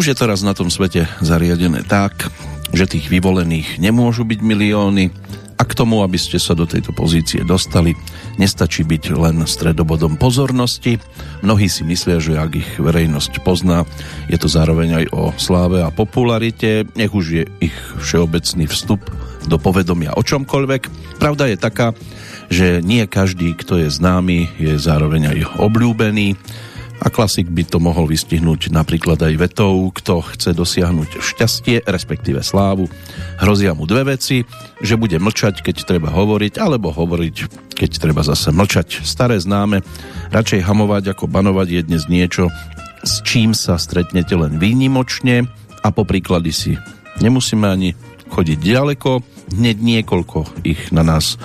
Už je to raz na tom svete zariadené tak, že tých vyvolených nemôžu byť milióny a k tomu, aby ste sa do tejto pozície dostali, nestačí byť len stredobodom pozornosti. Mnohí si myslia, že ak ich verejnosť pozná, je to zároveň aj o sláve a popularite, nech už je ich všeobecný vstup do povedomia o čomkoľvek. Pravda je taká, že nie každý, kto je známy, je zároveň aj obľúbený a klasik by to mohol vystihnúť napríklad aj vetou, kto chce dosiahnuť šťastie, respektíve slávu. Hrozia mu dve veci, že bude mlčať, keď treba hovoriť, alebo hovoriť, keď treba zase mlčať. Staré známe, radšej hamovať ako banovať je dnes niečo, s čím sa stretnete len výnimočne a po príklady si nemusíme ani chodiť ďaleko, hneď niekoľko ich na nás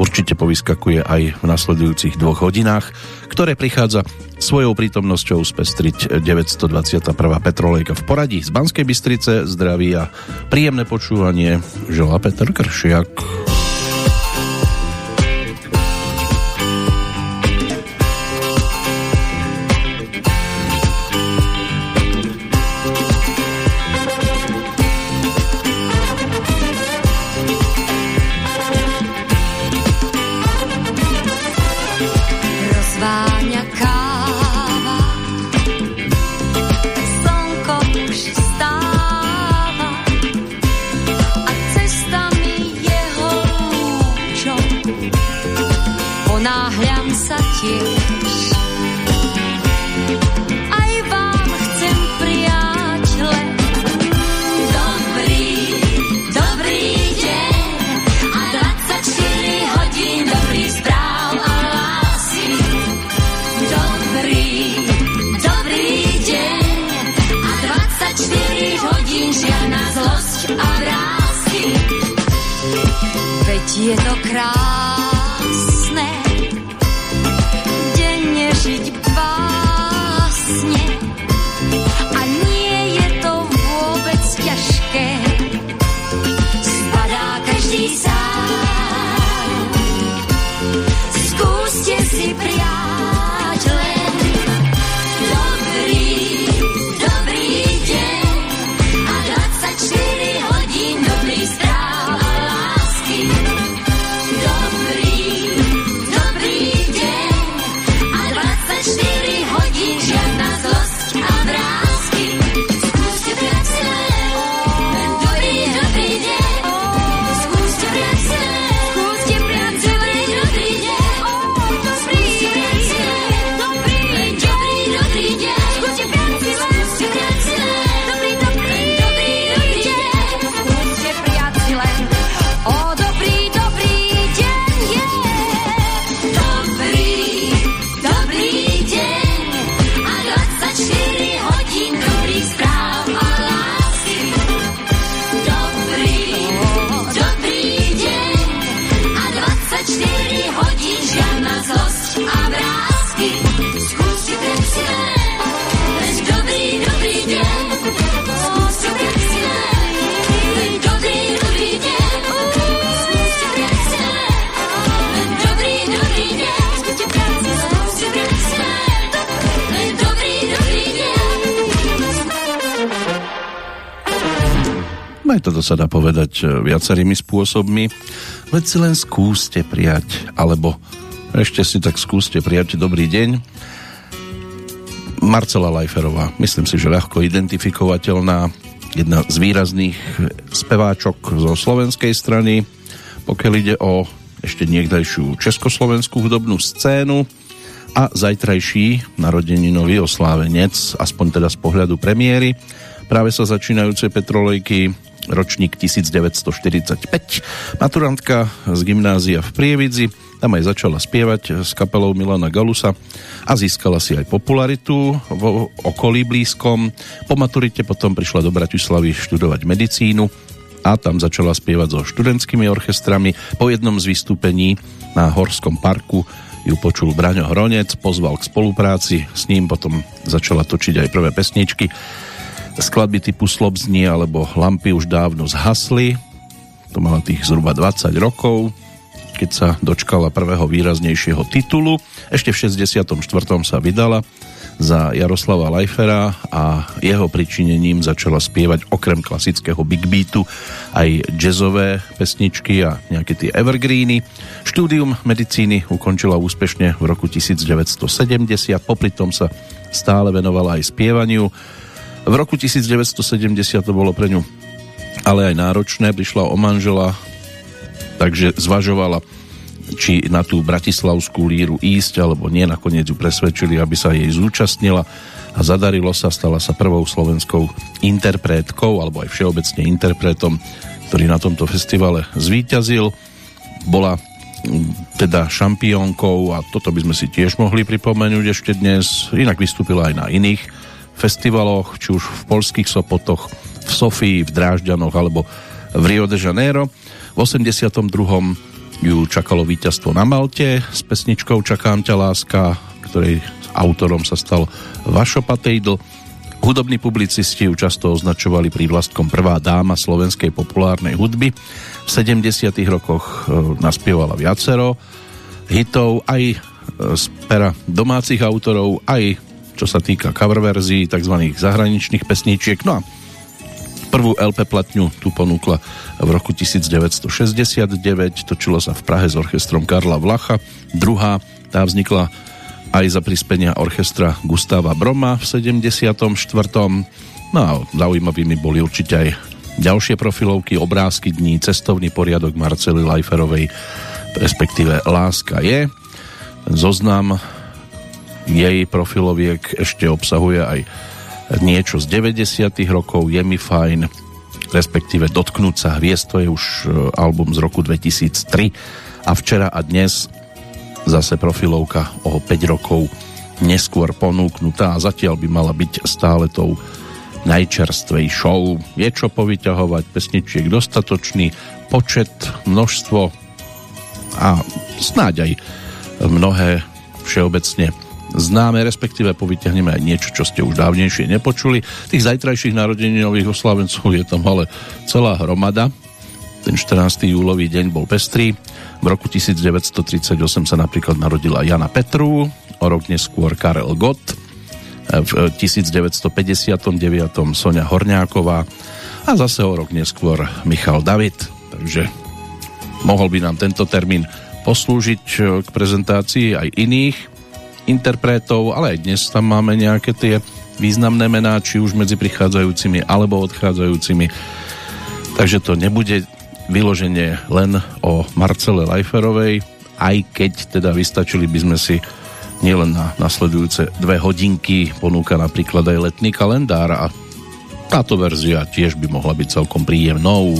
určite povyskakuje aj v nasledujúcich dvoch hodinách, ktoré prichádza svojou prítomnosťou spestriť 921. Petrolejka v poradí z Banskej Bystrice. Zdraví a príjemné počúvanie želá Peter Kršiak. Sa dá povedať e, viacerými spôsobmi. Veď si len skúste prijať, alebo ešte si tak skúste prijať dobrý deň. Marcela Lajferová, myslím si, že ľahko identifikovateľná, jedna z výrazných speváčok zo slovenskej strany, pokiaľ ide o ešte niekdajšiu československú hudobnú scénu a zajtrajší narodeninový oslávenec, aspoň teda z pohľadu premiéry, práve sa začínajúce petrolejky ročník 1945. Maturantka z gymnázia v Prievidzi, tam aj začala spievať s kapelou Milana Galusa a získala si aj popularitu v okolí blízkom. Po maturite potom prišla do Bratislavy študovať medicínu a tam začala spievať so študentskými orchestrami. Po jednom z vystúpení na Horskom parku ju počul Braňo Hronec, pozval k spolupráci, s ním potom začala točiť aj prvé pesničky skladby typu Slobznie alebo Lampy už dávno zhasli. To mala tých zhruba 20 rokov, keď sa dočkala prvého výraznejšieho titulu. Ešte v 64. sa vydala za Jaroslava Leifera a jeho pričinením začala spievať okrem klasického big beatu aj jazzové pesničky a nejaké tie evergreeny. Štúdium medicíny ukončila úspešne v roku 1970, popri tom sa stále venovala aj spievaniu. V roku 1970 to bolo pre ňu ale aj náročné, prišla o manžela, takže zvažovala či na tú bratislavskú líru ísť, alebo nie, nakoniec ju presvedčili, aby sa jej zúčastnila a zadarilo sa, stala sa prvou slovenskou interpretkou, alebo aj všeobecne interpretom, ktorý na tomto festivale zvíťazil. Bola mm, teda šampiónkou a toto by sme si tiež mohli pripomenúť ešte dnes. Inak vystúpila aj na iných festivaloch, či už v polských Sopotoch, v Sofii, v Drážďanoch alebo v Rio de Janeiro. V 82 ju čakalo víťazstvo na Malte s pesničkou Čakám ťa láska, ktorej autorom sa stal Vašo Patejdl. Hudobní publicisti ju často označovali prívlastkom prvá dáma slovenskej populárnej hudby. V 70. rokoch e, naspievala viacero hitov aj e, z pera domácich autorov, aj čo sa týka cover verzií, tzv. zahraničných pesníčiek. No a Prvú LP platňu tu ponúkla v roku 1969, točilo sa v Prahe s orchestrom Karla Vlacha. Druhá, tá vznikla aj za prispenia orchestra Gustava Broma v 74. No a zaujímavými boli určite aj ďalšie profilovky, obrázky dní, cestovný poriadok Marcely Lajferovej, respektíve Láska je. Zoznam jej profiloviek ešte obsahuje aj niečo z 90. rokov, je mi fajn, respektíve Dotknúť sa hviezd, to je už e, album z roku 2003 a včera a dnes zase profilovka o 5 rokov neskôr ponúknutá a zatiaľ by mala byť stále tou najčerstvejšou. Je čo povyťahovať, pesničiek dostatočný počet, množstvo a snáď aj mnohé všeobecne známe, respektíve povyťahneme aj niečo, čo ste už dávnejšie nepočuli. Tých zajtrajších narodeninových oslávencov je tam ale celá hromada. Ten 14. júlový deň bol pestrý. V roku 1938 sa napríklad narodila Jana Petru, o rok neskôr Karel Gott, v 1959. Sonia Horňáková a zase o rok neskôr Michal David. Takže mohol by nám tento termín poslúžiť k prezentácii aj iných interpretov, ale aj dnes tam máme nejaké tie významné mená, či už medzi prichádzajúcimi alebo odchádzajúcimi. Takže to nebude vyloženie len o Marcele Leiferovej, aj keď teda vystačili by sme si nielen na nasledujúce dve hodinky ponúka napríklad aj letný kalendár a táto verzia tiež by mohla byť celkom príjemnou.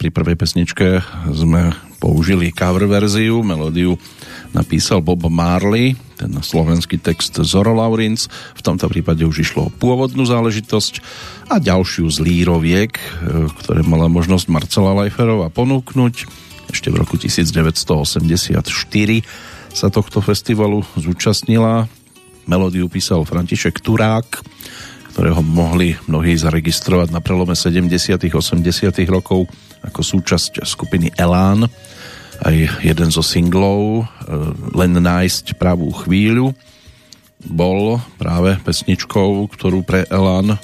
Pri prvej pesničke sme použili cover verziu, melódiu napísal Bob Marley, ten slovenský text Zoro Laurins, v tomto prípade už išlo o pôvodnú záležitosť a ďalšiu z líroviek, e, ktoré mala možnosť Marcela Leiferova ponúknuť. Ešte v roku 1984 sa tohto festivalu zúčastnila. Melódiu písal František Turák, ktorého mohli mnohí zaregistrovať na prelome 70. 80. rokov ako súčasť skupiny Elán. Aj jeden zo singlov, e, Len nájsť pravú chvíľu, bol práve pesničkou, ktorú pre Elán e,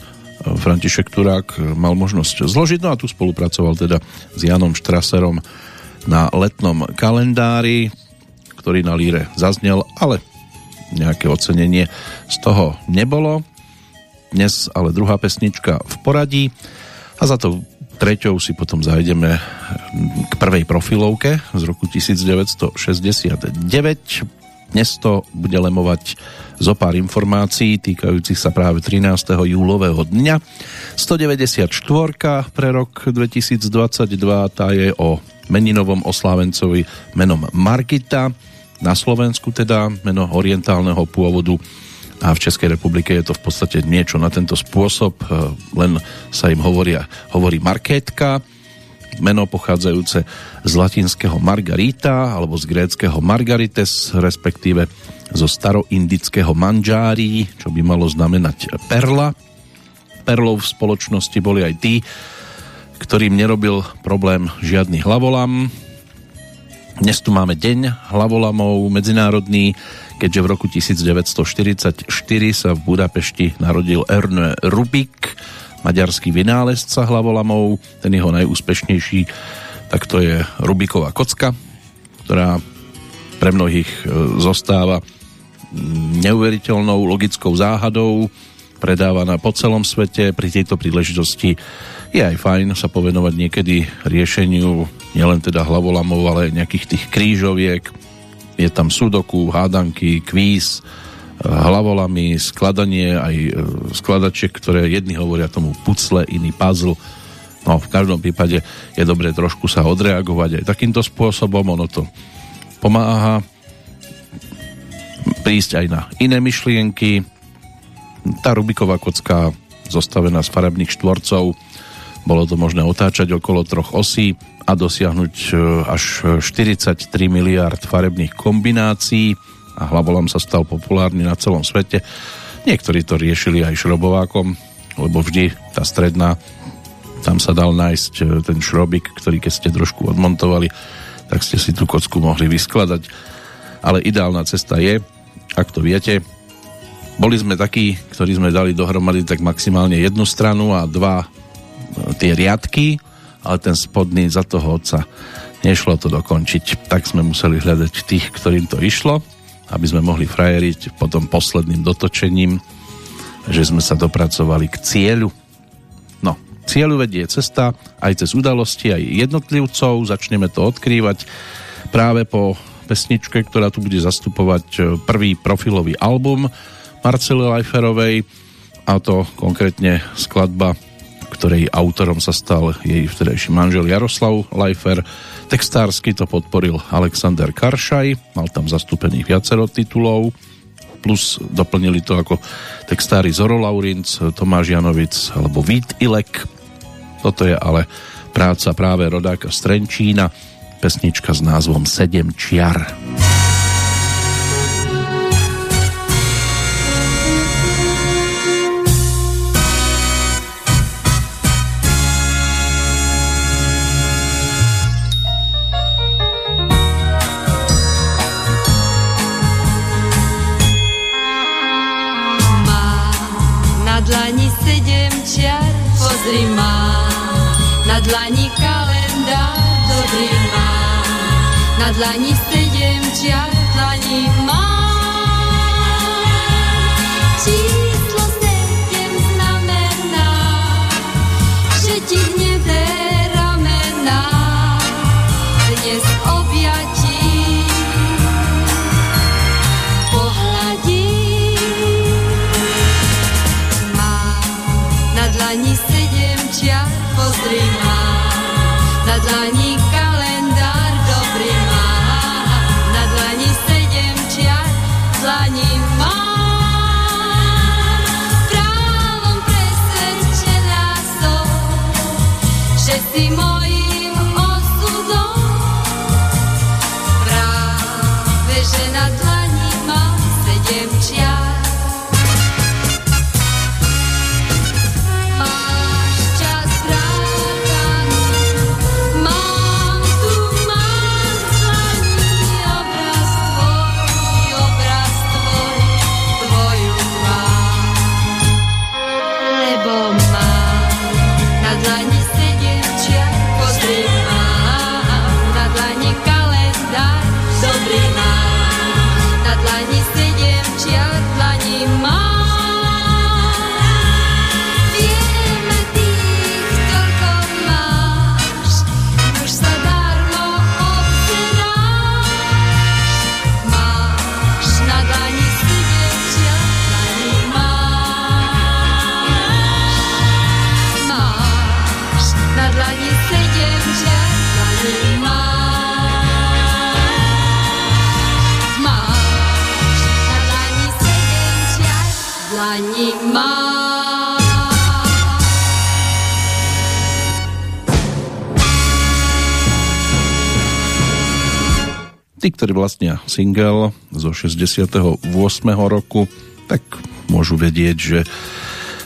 František Turák mal možnosť zložiť. No a tu spolupracoval teda s Janom Štraserom na letnom kalendári, ktorý na líre zaznel, ale nejaké ocenenie z toho nebolo. Dnes ale druhá pesnička v poradí a za to treťou si potom zajdeme k prvej profilovke z roku 1969. Dnes to bude lemovať zo pár informácií týkajúcich sa práve 13. júlového dňa. 194. pre rok 2022, tá je o meninovom oslávencovi menom Margita. Na Slovensku teda meno orientálneho pôvodu a v Českej republike je to v podstate niečo na tento spôsob, e, len sa im hovoria, hovorí markétka, meno pochádzajúce z latinského margarita alebo z gréckého margarites, respektíve zo staroindického manžári, čo by malo znamenať perla. Perlov v spoločnosti boli aj tí, ktorým nerobil problém žiadny hlavolam. Dnes tu máme deň hlavolamov medzinárodný, keďže v roku 1944 sa v Budapešti narodil Erne Rubik, maďarský vynálezca hlavolamov, ten jeho najúspešnejší, tak to je Rubiková kocka, ktorá pre mnohých e, zostáva neuveriteľnou logickou záhadou, predávaná po celom svete. Pri tejto príležitosti je aj fajn sa povenovať niekedy riešeniu nielen teda hlavolamov, ale aj nejakých tých krížoviek, je tam sudoku, hádanky, kvíz, eh, hlavolami, skladanie aj eh, skladačiek, ktoré jedni hovoria tomu pucle, iný puzzle. No, v každom prípade je dobré trošku sa odreagovať aj takýmto spôsobom, ono to pomáha prísť aj na iné myšlienky. Tá Rubiková kocka zostavená z farebných štvorcov, bolo to možné otáčať okolo troch osí, a dosiahnuť e, až 43 miliard farebných kombinácií a hlavolam sa stal populárny na celom svete. Niektorí to riešili aj šrobovákom, lebo vždy tá stredná, tam sa dal nájsť e, ten šrobik, ktorý keď ste trošku odmontovali, tak ste si tú kocku mohli vyskladať. Ale ideálna cesta je, ak to viete, boli sme takí, ktorí sme dali dohromady tak maximálne jednu stranu a dva e, tie riadky, ale ten spodný za toho otca nešlo to dokončiť. Tak sme museli hľadať tých, ktorým to išlo, aby sme mohli frajeriť potom posledným dotočením, že sme sa dopracovali k cieľu. No, cieľu vedie cesta aj cez udalosti, aj jednotlivcov. Začneme to odkrývať práve po pesničke, ktorá tu bude zastupovať e, prvý profilový album Marcely Leiferovej a to konkrétne skladba ktorej autorom sa stal jej vtedajší manžel Jaroslav Leifer. Textársky to podporil Alexander Karšaj, mal tam zastúpených viacero titulov, plus doplnili to ako textári Zoro Laurinc, Tomáš Janovic alebo Vít Ilek. Toto je ale práca práve rodáka Strenčína, pesnička s názvom Sedem čiar. sedem čiar, dlani má. Číslo tí, ktorí vlastnia single zo 68. roku, tak môžu vedieť, že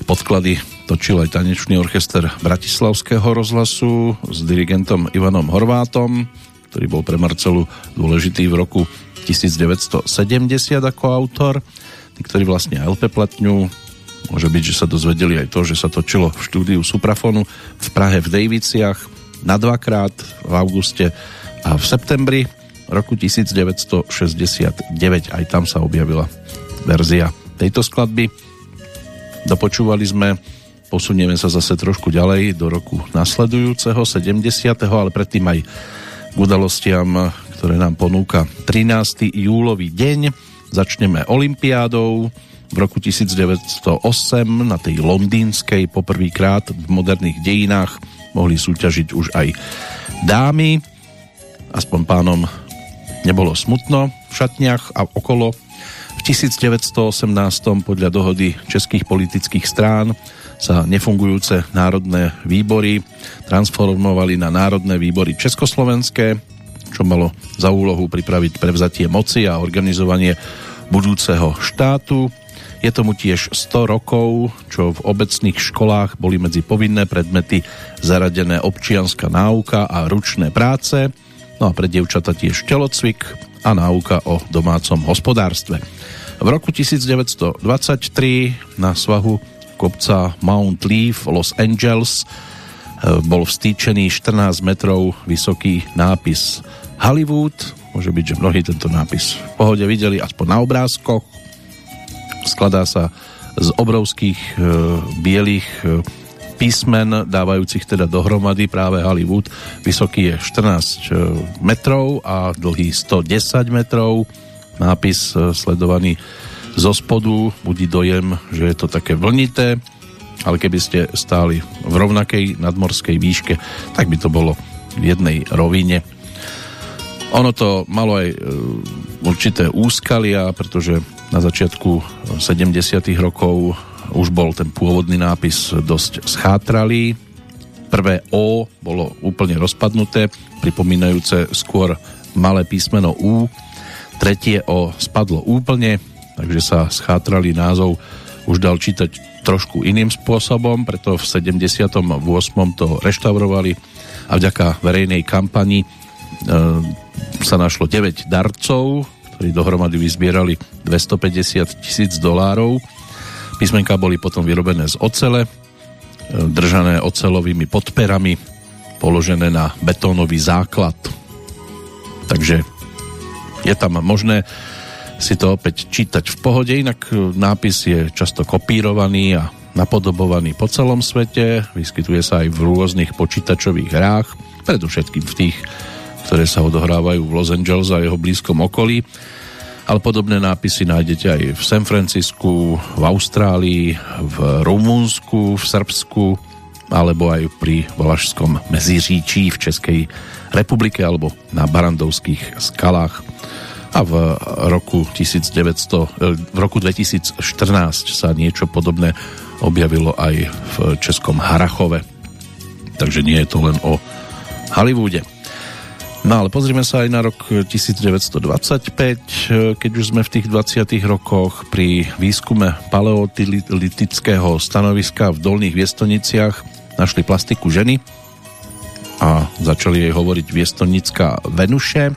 podklady točil aj tanečný orchester Bratislavského rozhlasu s dirigentom Ivanom Horvátom, ktorý bol pre Marcelu dôležitý v roku 1970 ako autor. Tí, ktorí vlastne LP platňu, môže byť, že sa dozvedeli aj to, že sa točilo v štúdiu Suprafonu v Prahe v Daviciach na dvakrát v auguste a v septembri roku 1969 aj tam sa objavila verzia tejto skladby. Dopočúvali sme, posunieme sa zase trošku ďalej do roku nasledujúceho, 70. ale predtým aj k udalostiam, ktoré nám ponúka 13. júlový deň. Začneme Olympiádou. V roku 1908 na tej londýnskej poprvýkrát v moderných dejinách mohli súťažiť už aj dámy. Aspoň pánom nebolo smutno v šatniach a okolo. V 1918 podľa dohody českých politických strán sa nefungujúce národné výbory transformovali na národné výbory československé, čo malo za úlohu pripraviť prevzatie moci a organizovanie budúceho štátu. Je tomu tiež 100 rokov, čo v obecných školách boli medzi povinné predmety zaradené občianská náuka a ručné práce, no a pre dievčata tiež telocvik a náuka o domácom hospodárstve. V roku 1923 na svahu kopca Mount Leaf Los Angeles e, bol vstýčený 14 metrov vysoký nápis Hollywood. Môže byť, že mnohí tento nápis v pohode videli aspoň na obrázkoch. Skladá sa z obrovských e, bielých e, písmen, dávajúcich teda dohromady práve Hollywood. Vysoký je 14 e, metrov a dlhý 110 metrov. Nápis e, sledovaný zo spodu budí dojem, že je to také vlnité, ale keby ste stáli v rovnakej nadmorskej výške, tak by to bolo v jednej rovine. Ono to malo aj e, určité úskalia, pretože na začiatku 70. rokov už bol ten pôvodný nápis dosť schátralý. Prvé O bolo úplne rozpadnuté, pripomínajúce skôr malé písmeno U. Tretie O spadlo úplne, takže sa schátralý názov už dal čítať trošku iným spôsobom, preto v 78. to reštaurovali a vďaka verejnej kampani e, sa našlo 9 darcov, ktorí dohromady vyzbierali 250 tisíc dolárov. Písmenka boli potom vyrobené z ocele, e, držané ocelovými podperami, položené na betónový základ. Takže je tam možné si to opäť čítať v pohode, inak e, nápis je často kopírovaný a napodobovaný po celom svete, vyskytuje sa aj v rôznych počítačových hrách, predovšetkým v tých, ktoré sa odohrávajú v Los Angeles a jeho blízkom okolí, ale podobné nápisy nájdete aj v San Francisku, v Austrálii, v Rumunsku, v Srbsku, alebo aj pri Valašskom Meziříčí v Českej republike alebo na Barandovských skalách a v roku 1900, e, v roku 2014 sa niečo podobné objavilo aj v českom Harachove. Takže nie je to len o Hollywoode. No ale pozrime sa aj na rok 1925, keď už sme v tých 20. rokoch pri výskume paleolitického stanoviska v Dolných Viestoniciach našli plastiku ženy a začali jej hovoriť viestonická Venuše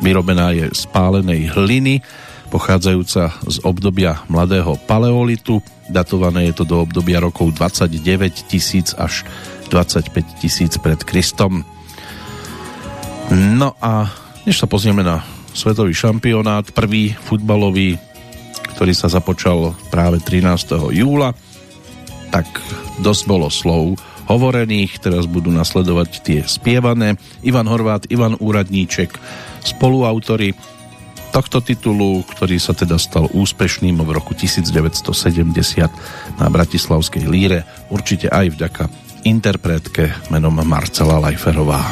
vyrobená je z pálenej hliny, pochádzajúca z obdobia mladého paleolitu. Datované je to do obdobia rokov 29 tisíc až 25 tisíc pred Kristom. No a než sa pozrieme na svetový šampionát, prvý futbalový, ktorý sa započal práve 13. júla, tak dosť bolo slov hovorených, teraz budú nasledovať tie spievané. Ivan Horvát, Ivan Úradníček, spoluautori tohto titulu, ktorý sa teda stal úspešným v roku 1970 na Bratislavskej líre, určite aj vďaka interpretke menom Marcela Lajferová.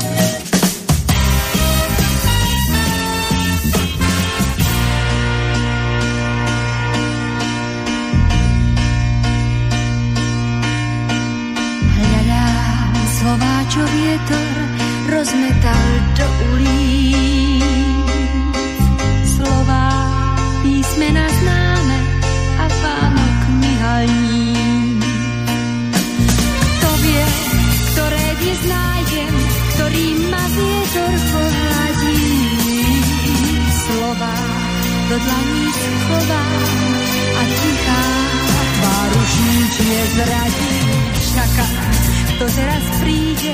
Teraz príde,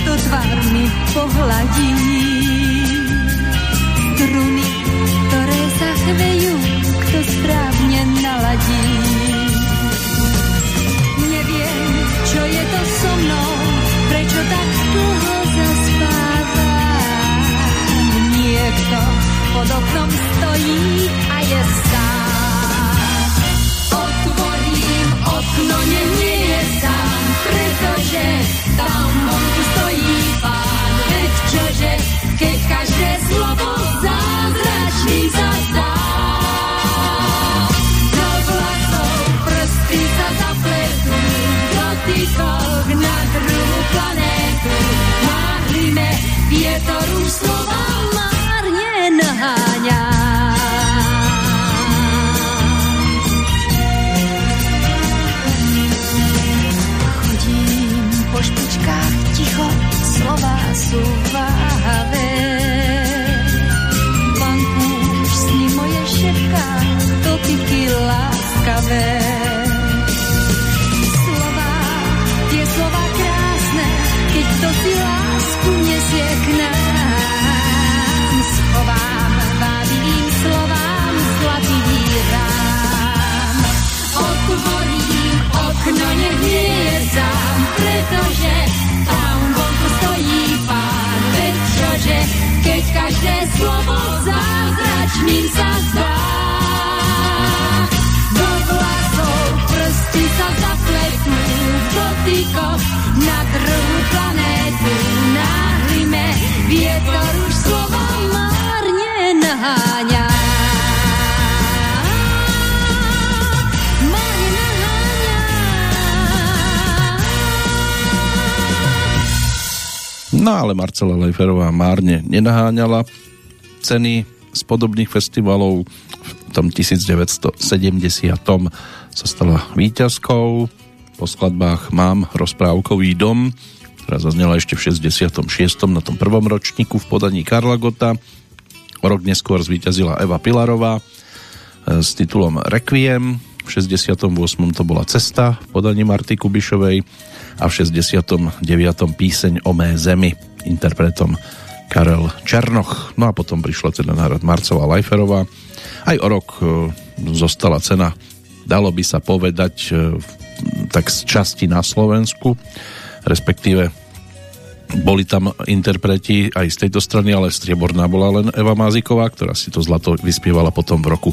kto tvár mi pohladí. Struny, ktoré sa chvejú, kto správne naladí. Neviem, čo je to so mnou, prečo tak dlho zaspávam. Niekto pod oknom stojí a je pretože tam vonku stojí pán. Veď čože, keď každé slovo zázračným sa zdá. Do vlasov prsty sa zapletú, dotykok na druhú planétu. Márime, vietor už slova márne naháňa. Špičkách ticho, slova sú váhavé. Vankúš sny moje šepká, dotyky láskavé. Slovo sa zdá. Do vlasov prsty sa zapletú, na druhú planétu. Náhlime, vietor už slova márne. No ale Marcela Leiferová márne nenaháňala ceny z podobných festivalov. V tom 1970 sa stala víťazkou. Po skladbách Mám rozprávkový dom, ktorá zaznela ešte v 66. na tom prvom ročníku v podaní Karla Gota. Rok neskôr zvíťazila Eva Pilarová e, s titulom Requiem. V 68. to bola Cesta v podaní Marty Kubišovej a v 69. píseň o mé zemi interpretom Karel Černoch. No a potom prišla cena na hrad Marcela Lajferová. Aj o rok e, zostala cena, dalo by sa povedať, e, tak z časti na Slovensku, respektíve boli tam interpreti aj z tejto strany, ale strieborná bola len Eva Máziková, ktorá si to zlato vyspievala potom v roku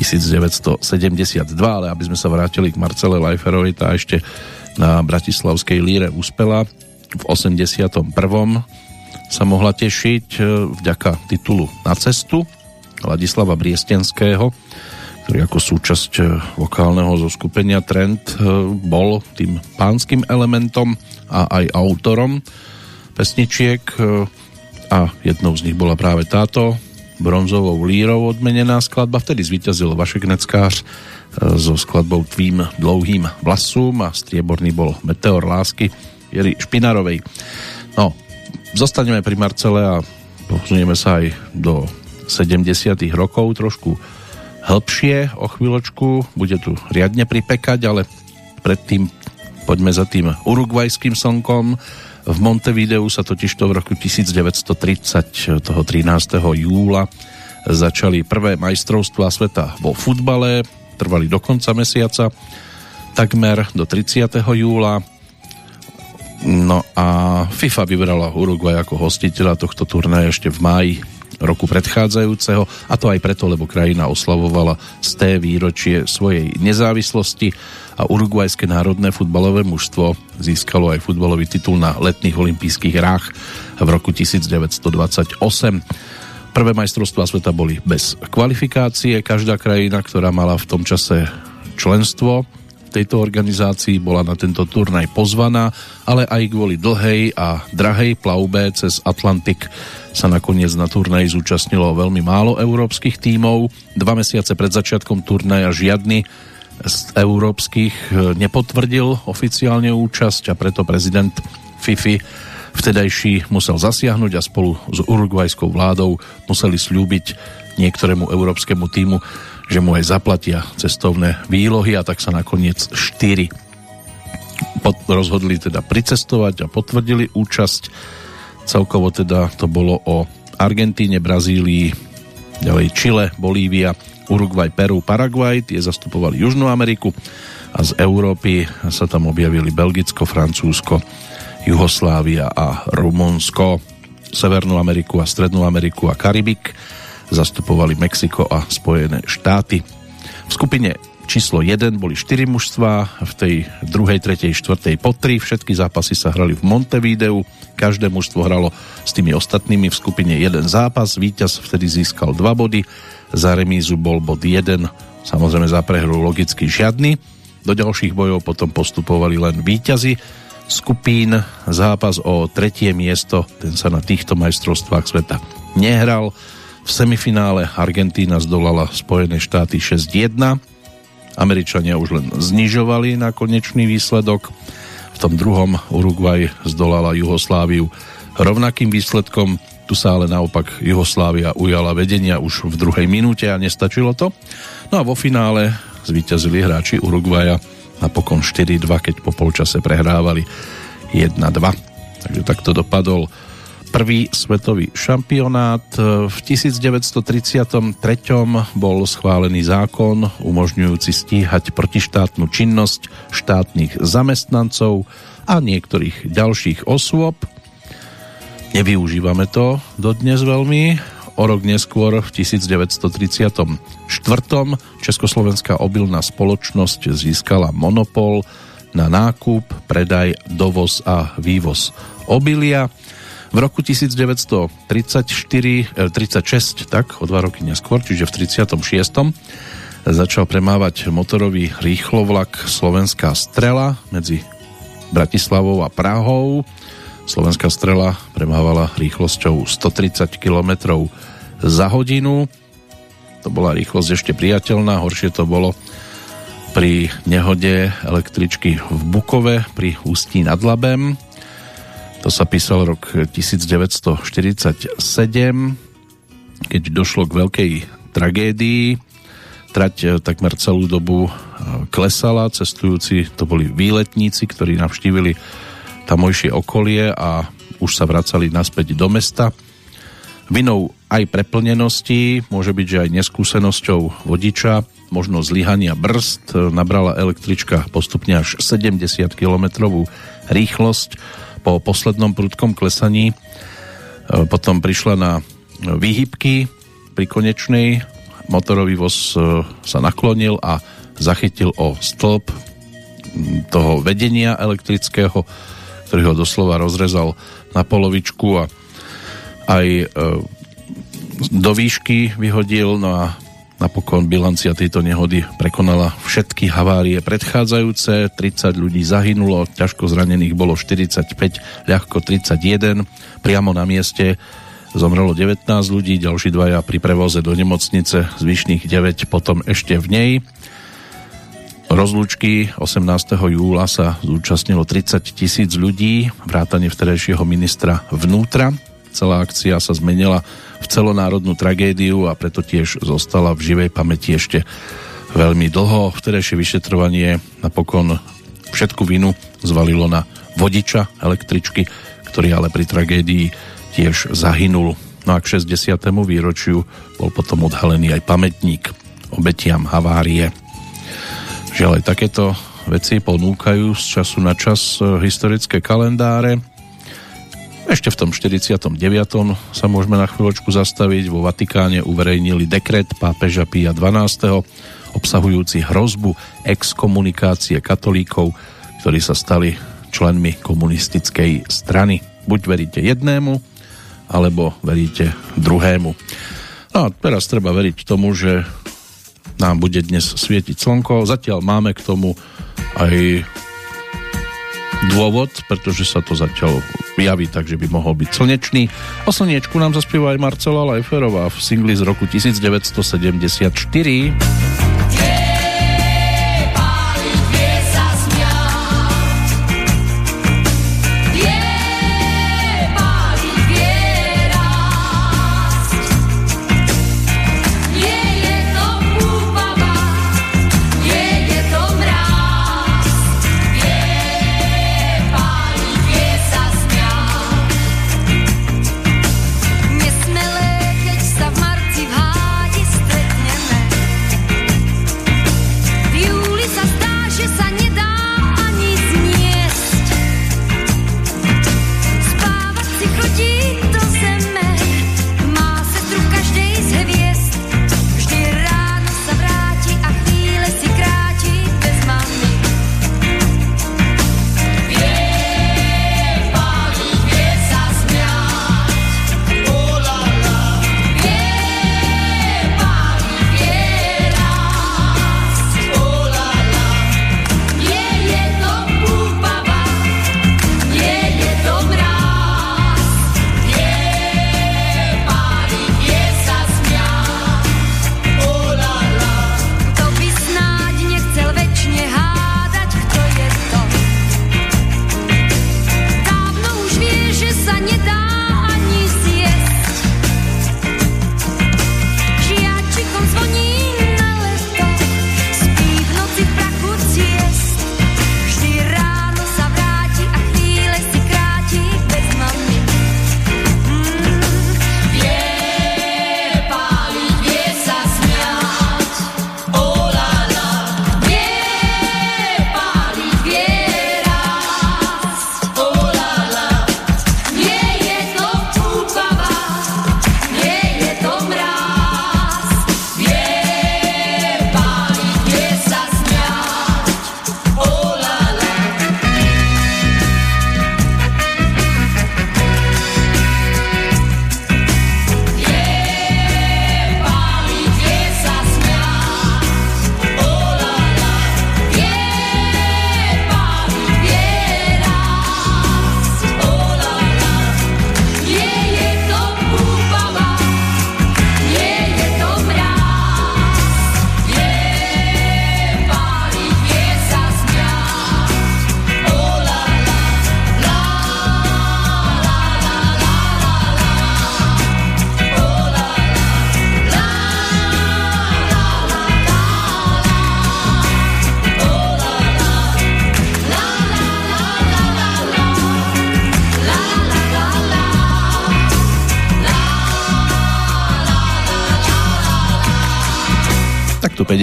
1972, ale aby sme sa vrátili k Marcele Lajferovej, tá ešte na Bratislavskej líre uspela v 81. sa mohla tešiť e, vďaka titulu Na cestu Ladislava Briestenského, ktorý ako súčasť e, vokálneho zoskupenia Trend e, bol tým pánskym elementom a aj autorom pesničiek a jednou z nich bola práve táto bronzovou lírou odmenená skladba. Vtedy zvíťazil Vašek Neckář so skladbou Tvým dlouhým vlasům a strieborný bol Meteor lásky Jery Špinarovej. No, zostaneme pri Marcele a posunieme sa aj do 70 rokov trošku hĺbšie o chvíľočku. Bude tu riadne pripekať, ale predtým poďme za tým urugvajským slnkom. V Montevideu sa totižto v roku 1930, toho 13. júla, začali prvé majstrovstvá sveta vo futbale, trvali do konca mesiaca, takmer do 30. júla. No a FIFA vybrala Uruguay ako hostiteľa tohto turnaja ešte v máji roku predchádzajúceho a to aj preto, lebo krajina oslavovala z té výročie svojej nezávislosti a Uruguajské národné futbalové mužstvo získalo aj futbalový titul na letných olympijských hrách v roku 1928. Prvé majstrovstvá sveta boli bez kvalifikácie. Každá krajina, ktorá mala v tom čase členstvo tejto organizácii, bola na tento turnaj pozvaná, ale aj kvôli dlhej a drahej plavbe cez Atlantik sa nakoniec na turnaji zúčastnilo veľmi málo európskych tímov. Dva mesiace pred začiatkom turnaja žiadny z európskych nepotvrdil oficiálne účasť a preto prezident FIFI vtedajší musel zasiahnuť a spolu s urugvajskou vládou museli slúbiť niektorému európskemu týmu, že mu aj zaplatia cestovné výlohy a tak sa nakoniec 4 pod, rozhodli teda pricestovať a potvrdili účasť. Celkovo teda to bolo o Argentíne, Brazílii, ďalej Chile, Bolívia, Uruguay, Peru, Paraguay, tie zastupovali Južnú Ameriku a z Európy sa tam objavili Belgicko, Francúzsko, Juhoslávia a Rumunsko. Severnú Ameriku a Strednú Ameriku a Karibik zastupovali Mexiko a Spojené štáty. V skupine číslo 1 boli 4 mužstva, v tej druhej, tretej, štvrtej po 3. Všetky zápasy sa hrali v Montevideu, každé mužstvo hralo s tými ostatnými v skupine jeden zápas, víťaz vtedy získal 2 body, za remízu bol bod 1, samozrejme za prehru logicky žiadny. Do ďalších bojov potom postupovali len víťazi skupín. Zápas o tretie miesto, ten sa na týchto majstrovstvách sveta nehral. V semifinále Argentína zdolala Spojené štáty 6-1. Američania už len znižovali na konečný výsledok. V tom druhom Uruguay zdolala Juhosláviu rovnakým výsledkom. Tu sa ale naopak Juhoslávia ujala vedenia už v druhej minúte a nestačilo to. No a vo finále zvíťazili hráči Uruguaja napokon 4-2, keď po polčase prehrávali 1-2. Takže takto dopadol prvý svetový šampionát. V 1933 bol schválený zákon umožňujúci stíhať protištátnu činnosť štátnych zamestnancov a niektorých ďalších osôb. Nevyužívame to dodnes veľmi, O rok neskôr v 1934. Československá obilná spoločnosť získala monopol na nákup, predaj, dovoz a vývoz obilia. V roku 1934, 36, eh, tak o dva roky neskôr, čiže v 36. začal premávať motorový rýchlovlak Slovenská strela medzi Bratislavou a Prahou. Slovenská strela premávala rýchlosťou 130 km za hodinu. To bola rýchlosť ešte priateľná, horšie to bolo pri nehode električky v Bukove pri Ústí nad Labem. To sa písal rok 1947, keď došlo k veľkej tragédii. Trať eh, takmer celú dobu eh, klesala, cestujúci to boli výletníci, ktorí navštívili tamojšie okolie a už sa vracali naspäť do mesta. Vinou aj preplnenosti, môže byť, že aj neskúsenosťou vodiča, možno zlyhania brzd, nabrala električka postupne až 70 km rýchlosť po poslednom prudkom klesaní. E, potom prišla na výhybky pri konečnej, motorový voz e, sa naklonil a zachytil o stĺp toho vedenia elektrického, ktorý ho doslova rozrezal na polovičku a aj e, do výšky vyhodil, no a napokon bilancia tejto nehody prekonala všetky havárie predchádzajúce, 30 ľudí zahynulo, ťažko zranených bolo 45, ľahko 31, priamo na mieste zomrelo 19 ľudí, ďalší dvaja pri prevoze do nemocnice, zvyšných 9 potom ešte v nej. Rozlúčky 18. júla sa zúčastnilo 30 tisíc ľudí, vrátane vtedajšieho ministra vnútra. Celá akcia sa zmenila v celonárodnú tragédiu a preto tiež zostala v živej pamäti ešte veľmi dlho. Vtedajšie vyšetrovanie napokon všetku vinu zvalilo na vodiča električky, ktorý ale pri tragédii tiež zahynul. No a k 60. výročiu bol potom odhalený aj pamätník obetiam havárie. Žiaľ aj takéto veci ponúkajú z času na čas eh, historické kalendáre ešte v tom 49. sa môžeme na chvíľočku zastaviť. Vo Vatikáne uverejnili dekret pápeža Pia 12. obsahujúci hrozbu exkomunikácie katolíkov, ktorí sa stali členmi komunistickej strany. Buď veríte jednému, alebo veríte druhému. No a teraz treba veriť tomu, že nám bude dnes svietiť slnko. Zatiaľ máme k tomu aj dôvod, pretože sa to zatiaľ javí tak, že by mohol byť slnečný. O slniečku nám zaspieva aj Marcela Lajferová v singli z roku 1974.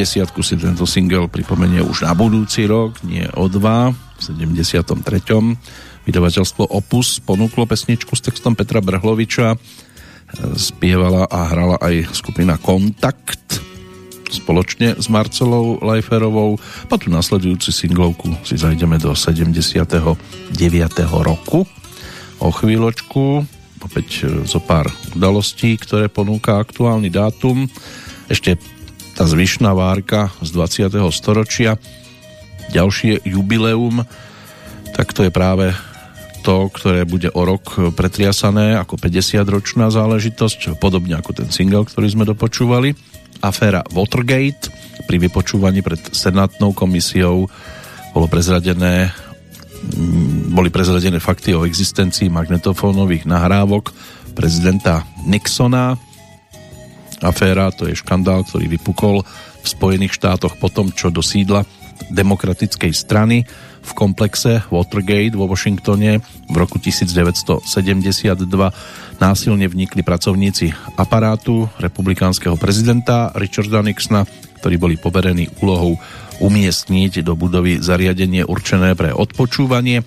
tu 50 si tento single pripomenie už na budúci rok, nie o dva, v 73. Vydavateľstvo Opus ponúklo pesničku s textom Petra Brhloviča. Spievala a hrala aj skupina Kontakt spoločne s Marcelou Leiferovou. Po tú nasledujúcu singlovku si zajdeme do 79. roku. O chvíľočku opäť zo pár udalostí, ktoré ponúka aktuálny dátum. Ešte tá zvyšná várka z 20. storočia, ďalšie jubileum, tak to je práve to, ktoré bude o rok pretriasané ako 50-ročná záležitosť, podobne ako ten single, ktorý sme dopočúvali. Aféra Watergate pri vypočúvaní pred Senátnou komisiou bolo prezradené mm, boli prezradené fakty o existencii magnetofónových nahrávok prezidenta Nixona aféra, to je škandál, ktorý vypukol v Spojených štátoch po tom, čo do sídla demokratickej strany v komplexe Watergate vo Washingtone v roku 1972 násilne vnikli pracovníci aparátu republikánskeho prezidenta Richarda Nixona, ktorí boli poverení úlohou umiestniť do budovy zariadenie určené pre odpočúvanie,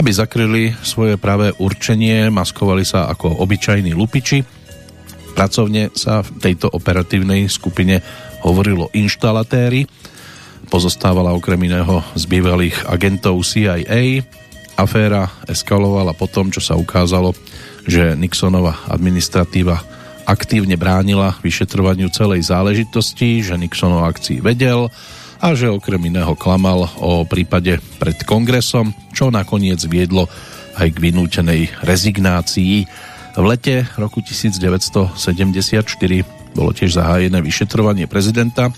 aby zakryli svoje pravé určenie, maskovali sa ako obyčajní lupiči Pracovne sa v tejto operatívnej skupine hovorilo inštalatéry, pozostávala okrem iného z bývalých agentov CIA. Aféra eskalovala po tom, čo sa ukázalo, že Nixonova administratíva aktívne bránila vyšetrovaniu celej záležitosti, že Nixon o akcii vedel a že okrem iného klamal o prípade pred kongresom, čo nakoniec viedlo aj k vynútenej rezignácii v lete roku 1974 bolo tiež zahájené vyšetrovanie prezidenta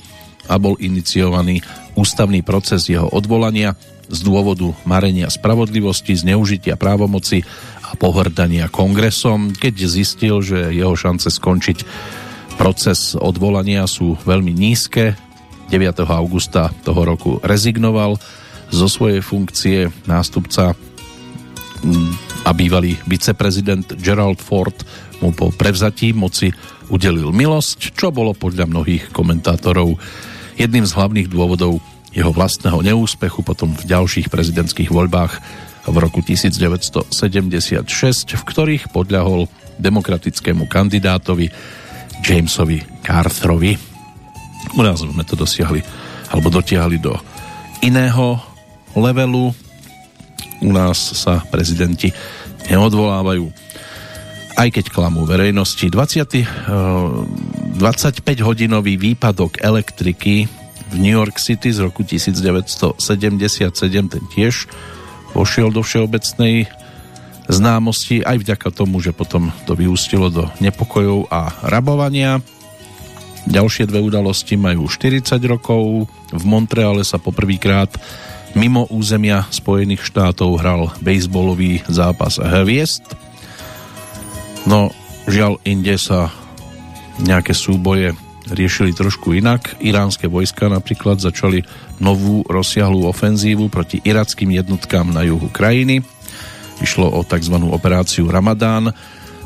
a bol iniciovaný ústavný proces jeho odvolania z dôvodu marenia spravodlivosti, zneužitia právomoci a pohrdania kongresom, keď zistil, že jeho šance skončiť proces odvolania sú veľmi nízke. 9. augusta toho roku rezignoval zo svojej funkcie nástupca a bývalý viceprezident Gerald Ford mu po prevzatí moci udelil milosť, čo bolo podľa mnohých komentátorov jedným z hlavných dôvodov jeho vlastného neúspechu potom v ďalších prezidentských voľbách v roku 1976, v ktorých podľahol demokratickému kandidátovi Jamesovi Carterovi. U nás sme to dosiahli alebo dotiahli do iného levelu u nás sa prezidenti neodvolávajú aj keď klamú verejnosti. 20, 25-hodinový eh, výpadok elektriky v New York City z roku 1977 ten tiež pošiel do všeobecnej známosti aj vďaka tomu, že potom to vyústilo do nepokojov a rabovania. Ďalšie dve udalosti majú 40 rokov. V Montreale sa poprvýkrát mimo územia Spojených štátov hral bejsbolový zápas hviezd. No, žiaľ, inde sa nejaké súboje riešili trošku inak. Iránske vojska napríklad začali novú rozsiahlú ofenzívu proti irackým jednotkám na juhu krajiny. Išlo o tzv. operáciu Ramadán,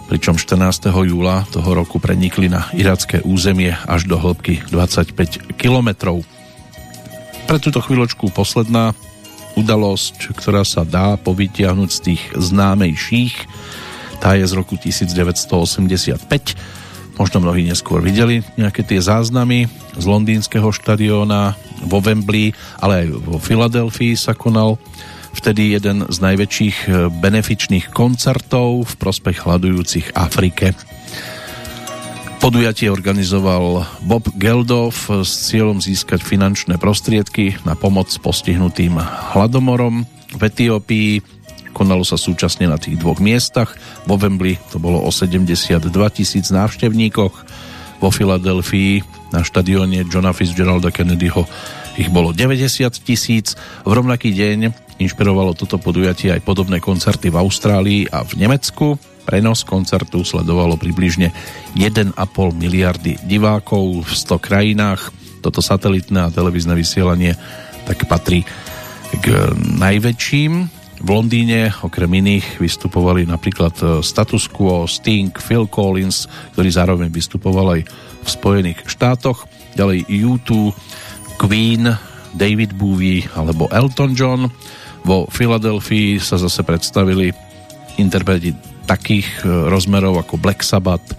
pričom 14. júla toho roku prenikli na iracké územie až do hĺbky 25 kilometrov. Pre túto chvíľočku posledná udalosť, ktorá sa dá povytiahnuť z tých známejších. Tá je z roku 1985. Možno mnohí neskôr videli nejaké tie záznamy z londýnskeho štadióna vo Wembley, ale aj vo Filadelfii sa konal vtedy jeden z najväčších benefičných koncertov v prospech hľadujúcich Afrike. Podujatie organizoval Bob Geldof s cieľom získať finančné prostriedky na pomoc postihnutým hladomorom v Etiópii. Konalo sa súčasne na tých dvoch miestach. Vo Wembley to bolo o 72 tisíc návštevníkoch. Vo Filadelfii na štadióne Johna Fitzgeralda Kennedyho ich bolo 90 tisíc. V rovnaký deň inšpirovalo toto podujatie aj podobné koncerty v Austrálii a v Nemecku. Prenos koncertu sledovalo približne 1,5 miliardy divákov v 100 krajinách. Toto satelitné a televízne vysielanie tak patrí k najväčším. V Londýne okrem iných vystupovali napríklad e, Status Quo, Sting, Phil Collins, ktorý zároveň vystupoval aj v Spojených štátoch. ďalej U2, Queen, David Bowie alebo Elton John. Vo Filadelfii sa zase predstavili interpreti takých e, rozmerov ako Black Sabbath,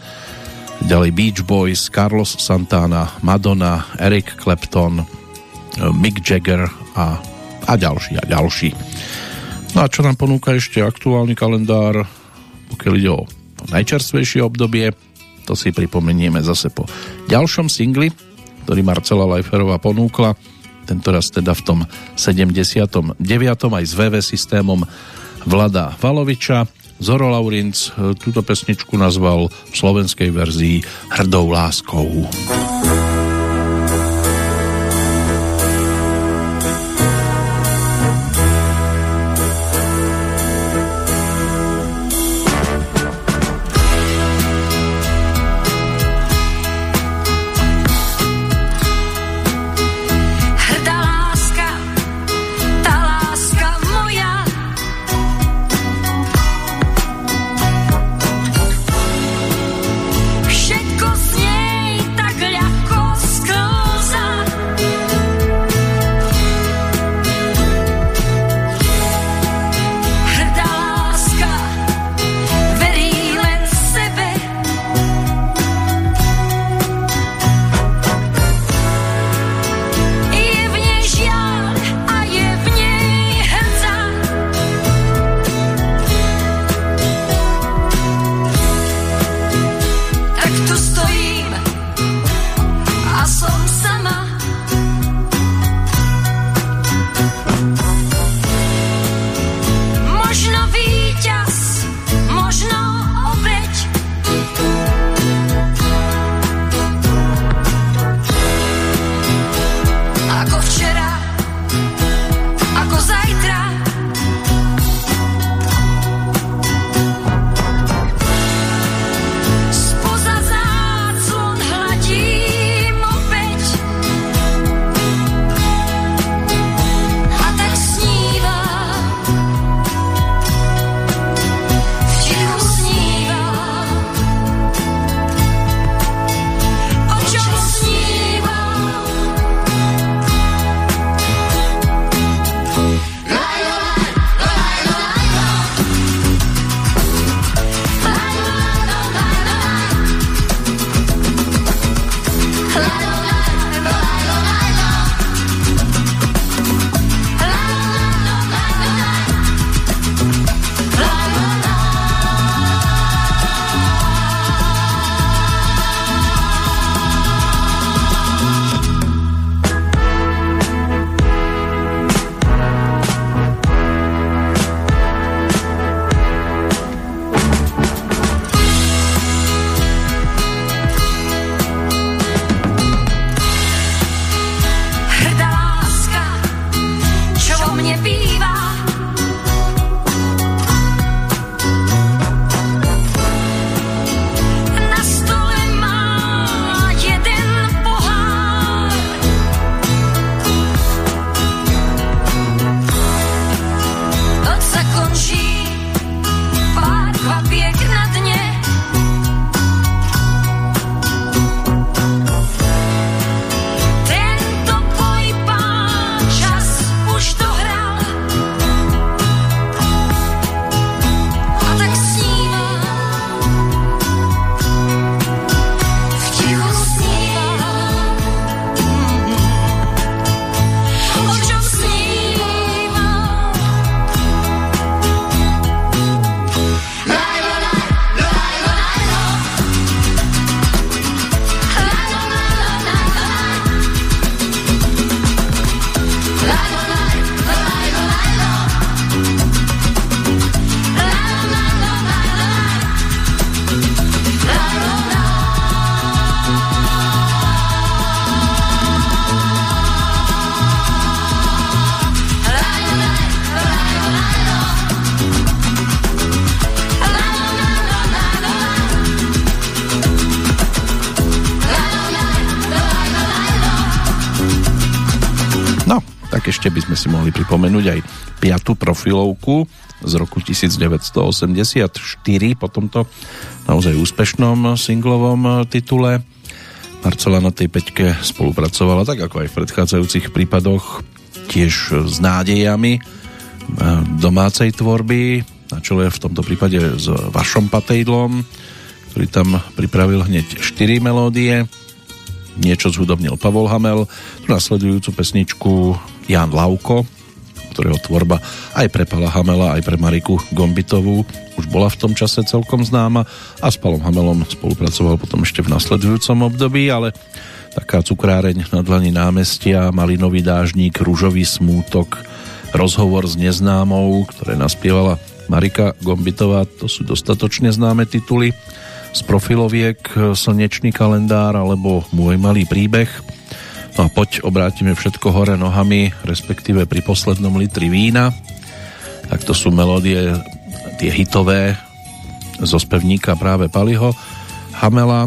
ďalej Beach Boys, Carlos Santana, Madonna, Eric Clapton, e, Mick Jagger a, a ďalší a ďalší. No a čo nám ponúka ešte aktuálny kalendár, pokiaľ ide o najčerstvejšie obdobie, to si pripomenieme zase po ďalšom singli, ktorý Marcela Leiferová ponúkla, tentoraz teda v tom 79. aj s VV systémom Vlada Valoviča. Zoro Laurinc túto pesničku nazval v slovenskej verzii Hrdou láskou. si mohli pripomenúť aj piatú profilovku z roku 1984 po tomto naozaj úspešnom singlovom titule. Marcela na tej peťke spolupracovala, tak ako aj v predchádzajúcich prípadoch, tiež s nádejami e, domácej tvorby, na čele v tomto prípade s Vašom Patejdlom, ktorý tam pripravil hneď 4 melódie. Niečo zhudobnil Pavol Hamel, tu nasledujúcu pesničku Jan Lauko, ktorého tvorba aj pre Pala Hamela, aj pre Mariku Gombitovú už bola v tom čase celkom známa a s Palom Hamelom spolupracoval potom ešte v nasledujúcom období, ale taká cukráreň na dlani námestia, Malinový dážnik, Rúžový smútok, Rozhovor s neznámou, ktoré naspievala Marika Gombitová, to sú dostatočne známe tituly. Z profiloviek Slnečný kalendár alebo Môj malý príbeh No a poď obrátime všetko hore nohami, respektíve pri poslednom litri vína. Tak to sú melódie, tie hitové zo spevníka práve Paliho Hamela.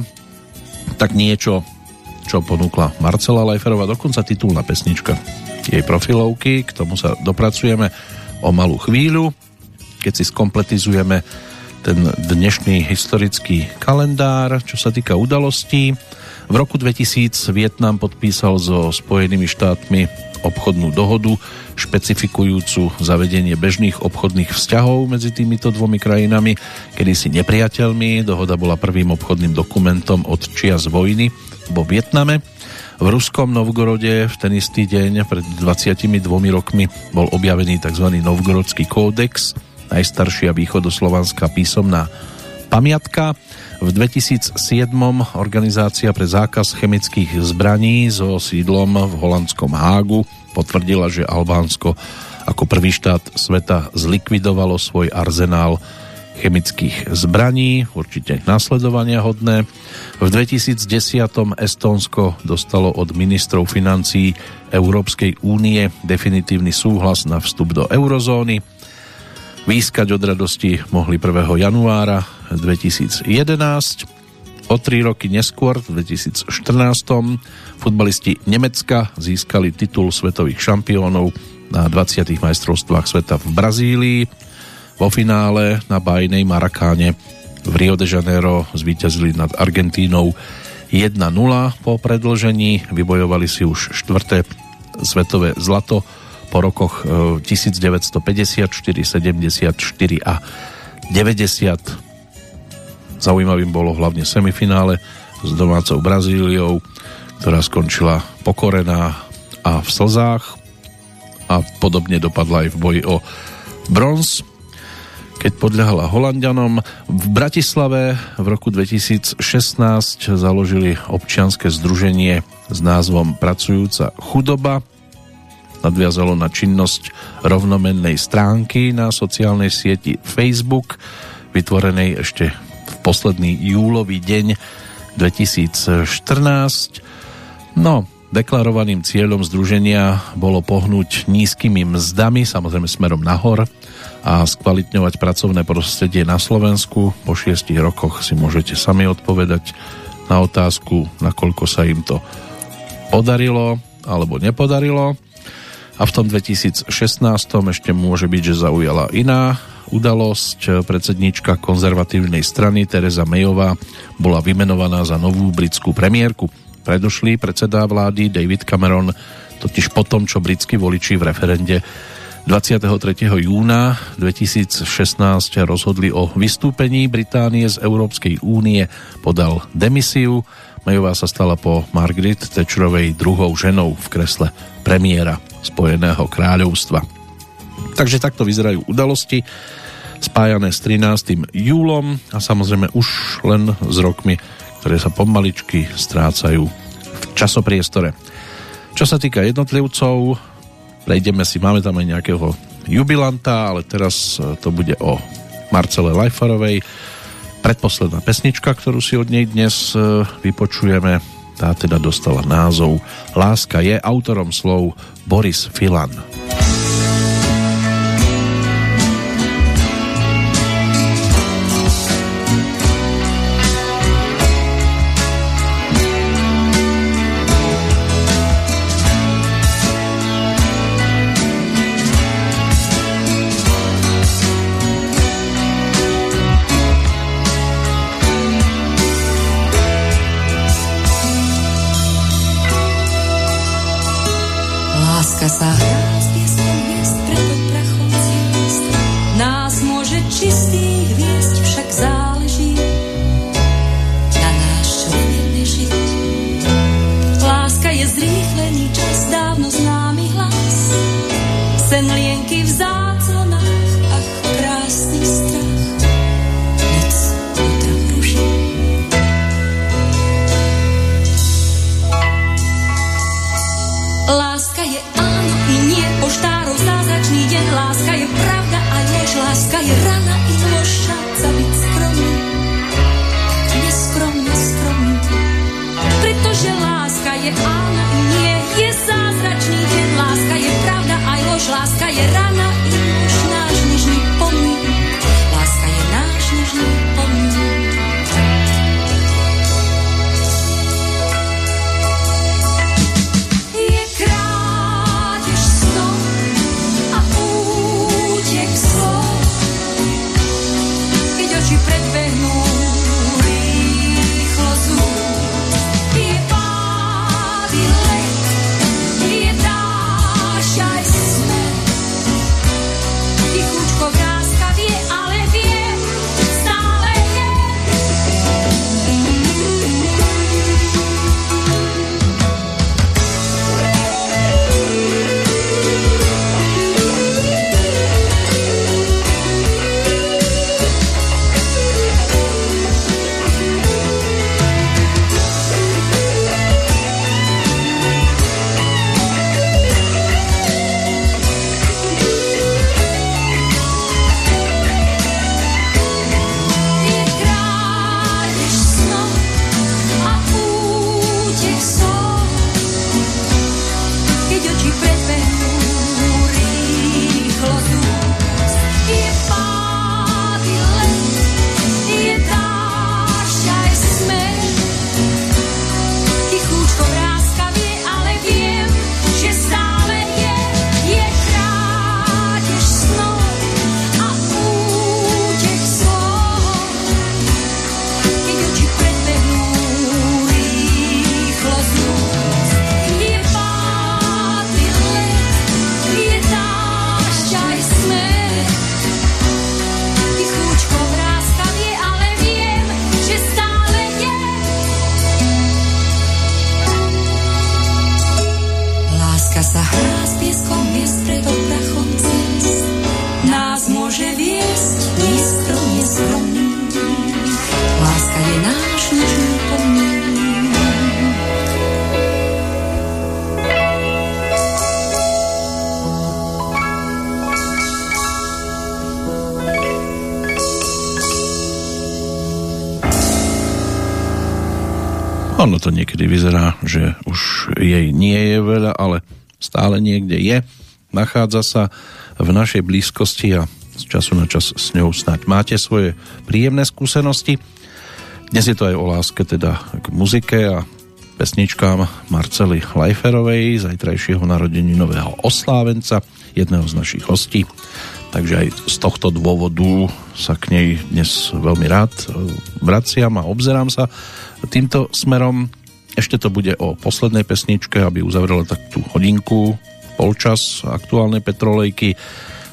Tak niečo, čo ponúkla Marcela Lajferová, dokonca titulná pesnička jej profilovky, k tomu sa dopracujeme o malú chvíľu, keď si skompletizujeme ten dnešný historický kalendár, čo sa týka udalostí. V roku 2000 Vietnam podpísal so Spojenými štátmi obchodnú dohodu špecifikujúcu zavedenie bežných obchodných vzťahov medzi týmito dvomi krajinami, kedy si nepriateľmi. Dohoda bola prvým obchodným dokumentom od čias vojny vo Vietname. V ruskom Novgorode v ten istý deň pred 22 rokmi bol objavený tzv. Novgorodský kódex, najstaršia východoslovanská písomná pamiatka. V 2007 Organizácia pre zákaz chemických zbraní so sídlom v holandskom Hágu potvrdila, že Albánsko ako prvý štát sveta zlikvidovalo svoj arzenál chemických zbraní, určite nasledovania hodné. V 2010 Estónsko dostalo od ministrov financií Európskej únie definitívny súhlas na vstup do eurozóny. Výskať od radosti mohli 1. januára 2011. O tri roky neskôr, v 2014. futbalisti Nemecka získali titul svetových šampiónov na 20. majstrovstvách sveta v Brazílii. Vo finále na bajnej Marakáne v Rio de Janeiro zvíťazili nad Argentínou 1-0 po predlžení. Vybojovali si už štvrté svetové zlato po rokoch 1954, e, 74 a 90 Zaujímavým bolo hlavne semifinále s domácou Brazíliou, ktorá skončila pokorená a v slzách a podobne dopadla aj v boji o bronz, keď podľahala Holandianom. V Bratislave v roku 2016 založili občianske združenie s názvom Pracujúca chudoba. Nadviazalo na činnosť rovnomennej stránky na sociálnej sieti Facebook, vytvorenej ešte posledný júlový deň 2014. No, deklarovaným cieľom združenia bolo pohnúť nízkymi mzdami, samozrejme smerom nahor a skvalitňovať pracovné prostredie na Slovensku. Po šiestich rokoch si môžete sami odpovedať na otázku, nakoľko sa im to podarilo alebo nepodarilo. A v tom 2016 ešte môže byť, že zaujala iná udalosť. Predsednička konzervatívnej strany Teresa Mayová bola vymenovaná za novú britskú premiérku. Predošlý predseda vlády David Cameron totiž po tom, čo britskí voliči v referende 23. júna 2016 rozhodli o vystúpení Británie z Európskej únie, podal demisiu. Mayová sa stala po Margaret Thatcherovej druhou ženou v kresle premiéra Spojeného kráľovstva. Takže takto vyzerajú udalosti spájané s 13. júlom a samozrejme už len s rokmi, ktoré sa pomaličky strácajú v časopriestore. Čo sa týka jednotlivcov, prejdeme si, máme tam aj nejakého jubilanta, ale teraz to bude o Marcele Lajfarovej. Predposledná pesnička, ktorú si od nej dnes e, vypočujeme, tá teda dostala názov Láska je autorom slov Boris Filan. Nachádza sa v našej blízkosti a z času na čas s ňou snáď máte svoje príjemné skúsenosti. Dnes je to aj o láske teda k muzike a pesničkám Marcely Lajferovej, zajtrajšieho nového oslávenca, jedného z našich hostí. Takže aj z tohto dôvodu sa k nej dnes veľmi rád vraciam a obzerám sa týmto smerom. Ešte to bude o poslednej pesničke, aby uzavrela tak tú hodinku, polčas aktuálnej Petrolejky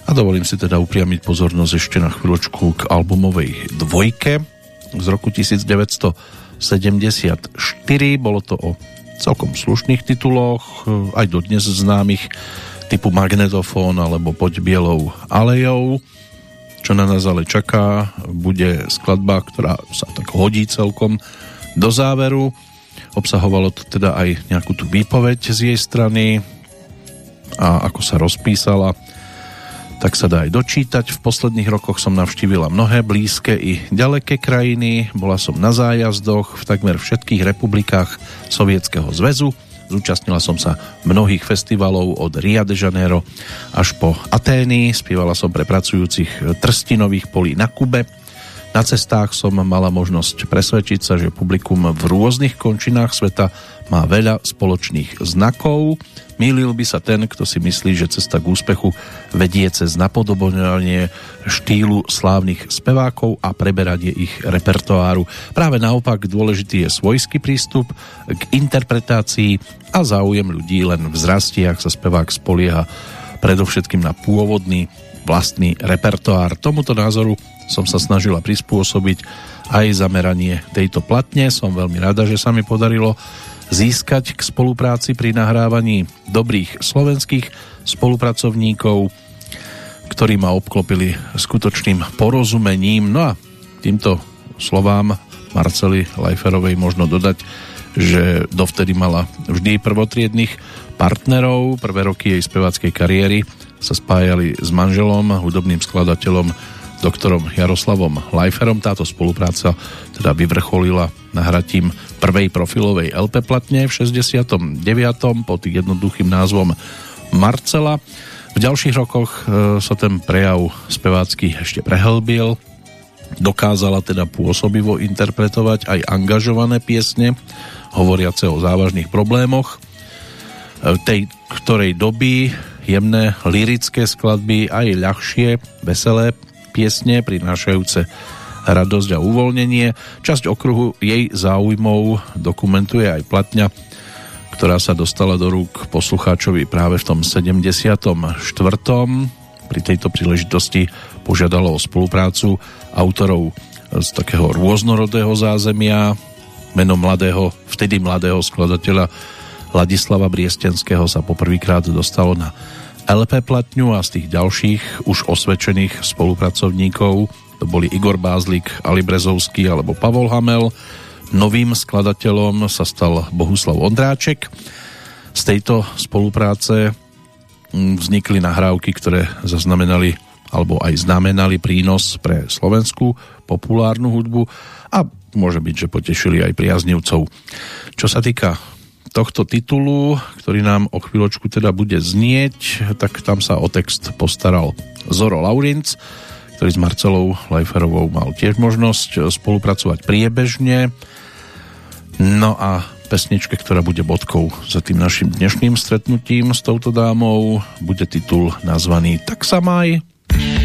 a dovolím si teda upriamiť pozornosť ešte na chvíľočku k albumovej dvojke z roku 1974. Bolo to o celkom slušných tituloch, aj dodnes známych typu Magnetofón alebo Poď bielou alejou. Čo na nás ale čaká, bude skladba, ktorá sa tak hodí celkom do záveru. Obsahovalo to teda aj nejakú tú výpoveď z jej strany a ako sa rozpísala, tak sa dá aj dočítať. V posledných rokoch som navštívila mnohé blízke i ďaleké krajiny. Bola som na zájazdoch v takmer všetkých republikách Sovietskeho zväzu. Zúčastnila som sa mnohých festivalov od Rio de Janeiro až po Atény. Spievala som pre pracujúcich trstinových polí na Kube. Na cestách som mala možnosť presvedčiť sa, že publikum v rôznych končinách sveta má veľa spoločných znakov. Mýlil by sa ten, kto si myslí, že cesta k úspechu vedie cez napodobňovanie štýlu slávnych spevákov a preberanie ich repertoáru. Práve naopak dôležitý je svojský prístup k interpretácii a záujem ľudí len vzrastie, ak sa spevák spolieha predovšetkým na pôvodný vlastný repertoár. Tomuto názoru som sa snažila prispôsobiť aj zameranie tejto platne. Som veľmi rada, že sa mi podarilo získať k spolupráci pri nahrávaní dobrých slovenských spolupracovníkov, ktorí ma obklopili skutočným porozumením. No a týmto slovám Marcely Lajferovej možno dodať, že dovtedy mala vždy prvotriedných partnerov. Prvé roky jej speváckej kariéry sa spájali s manželom, hudobným skladateľom doktorom Jaroslavom Lajferom. Táto spolupráca teda vyvrcholila nahratím prvej profilovej LP platne v 69. pod jednoduchým názvom Marcela. V ďalších rokoch e, sa ten prejav spevácky ešte prehlbil. Dokázala teda pôsobivo interpretovať aj angažované piesne, hovoriace o závažných problémoch. E, tej ktorej doby jemné lirické skladby aj ľahšie, veselé piesne prinášajúce radosť a uvoľnenie. Časť okruhu jej záujmov dokumentuje aj platňa ktorá sa dostala do rúk poslucháčovi práve v tom 74. Pri tejto príležitosti požiadalo o spoluprácu autorov z takého rôznorodého zázemia. Meno mladého, vtedy mladého skladateľa Ladislava Briestenského sa poprvýkrát dostalo na LP platňu a z tých ďalších už osvedčených spolupracovníkov to boli Igor Bázlik, Ali Brezovský alebo Pavol Hamel Novým skladateľom sa stal Bohuslav Ondráček. Z tejto spolupráce mm, vznikli nahrávky, ktoré zaznamenali alebo aj znamenali prínos pre slovenskú populárnu hudbu a môže byť, že potešili aj priaznivcov. Čo sa týka tohto titulu, ktorý nám o chvíľočku teda bude znieť, tak tam sa o text postaral Zoro Laurinc, ktorý s Marcelou Lajferovou mal tiež možnosť spolupracovať priebežne No a pesničke, ktorá bude bodkou za tým našim dnešným stretnutím s touto dámou, bude titul nazvaný Tak sa maj. Marcela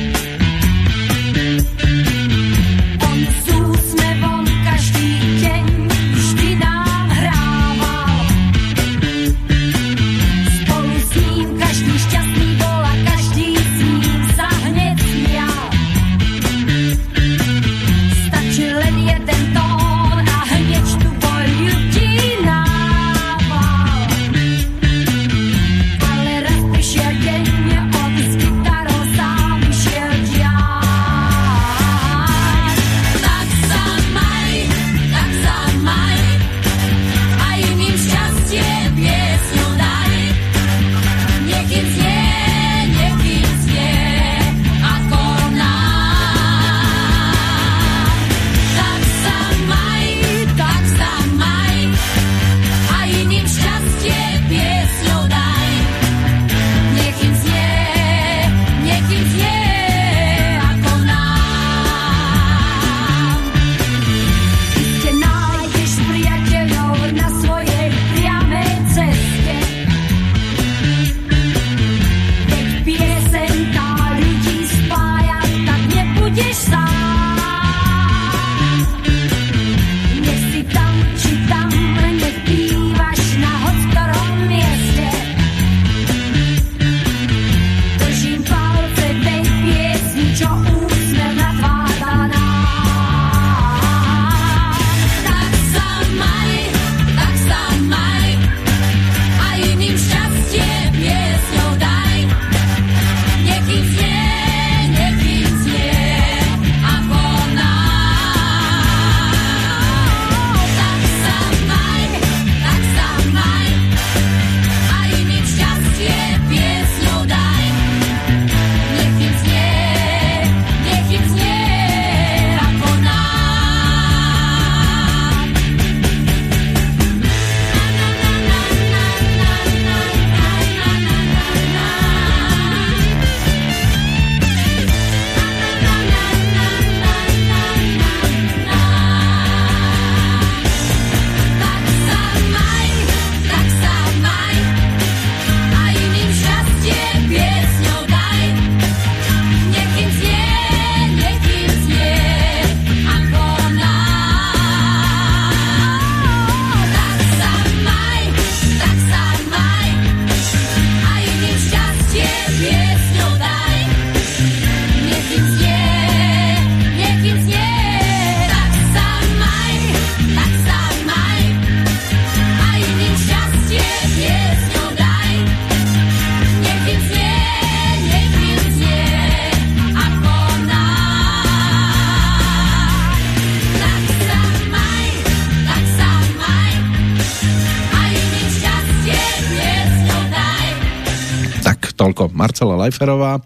Lajferová.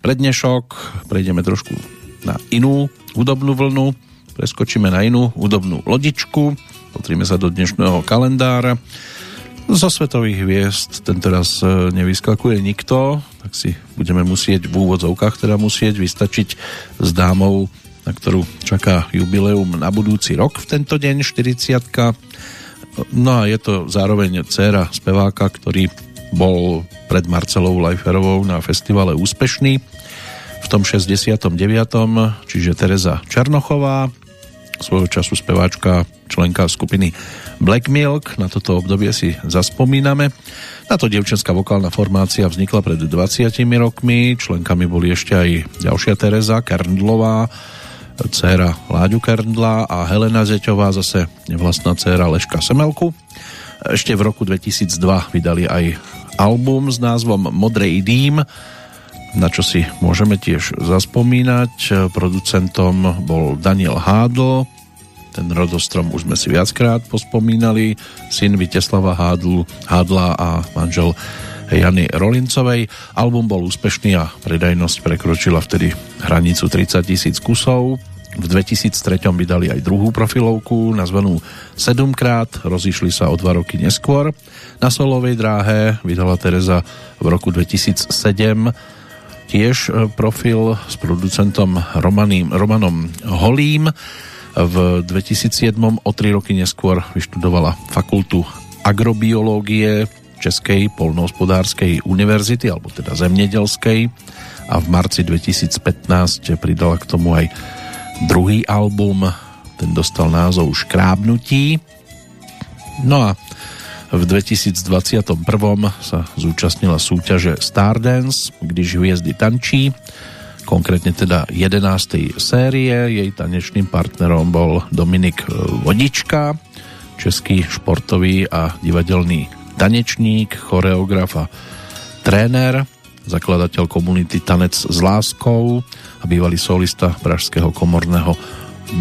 Pre dnešok prejdeme trošku na inú hudobnú vlnu, preskočíme na inú hudobnú lodičku, potríme sa do dnešného kalendára. Zo svetových hviezd tentoraz e, nevyskakuje nikto, tak si budeme musieť v úvodzovkách teda musieť vystačiť s dámou, na ktorú čaká jubileum na budúci rok v tento deň, 40 No a je to zároveň dcéra speváka, ktorý bol pred Marcelou Lajferovou na festivale úspešný v tom 69. čiže Teresa Černochová, svojho času speváčka, členka skupiny Black Milk, na toto obdobie si zaspomíname. Táto dievčenská vokálna formácia vznikla pred 20 rokmi, členkami boli ešte aj ďalšia Teresa Kerndlová, dcéra Láďu Kerndla a Helena Zeťová, zase nevlastná dcéra Leška Semelku. Ešte v roku 2002 vydali aj album s názvom Modrej dým, na čo si môžeme tiež zaspomínať. Producentom bol Daniel Hádl, ten rodostrom už sme si viackrát pospomínali, syn Viteslava Hádlu, Hádla a manžel Jany Rolincovej. Album bol úspešný a predajnosť prekročila vtedy hranicu 30 tisíc kusov. V 2003 vydali aj druhú profilovku, nazvanú 7 krát, rozišli sa o dva roky neskôr. Na solovej dráhe vydala Teresa v roku 2007 tiež e, profil s producentom Romaným, Romanom Holím. V 2007 o tri roky neskôr vyštudovala fakultu agrobiológie Českej polnohospodárskej univerzity, alebo teda zemnedelskej a v marci 2015 pridala k tomu aj druhý album, ten dostal názov Škrábnutí. No a v 2021 sa zúčastnila súťaže Stardance, když hviezdy tančí, konkrétne teda 11. série. Jej tanečným partnerom bol Dominik Vodička, český športový a divadelný tanečník, choreograf a tréner, zakladateľ komunity Tanec s láskou a bývalý solista Pražského komorného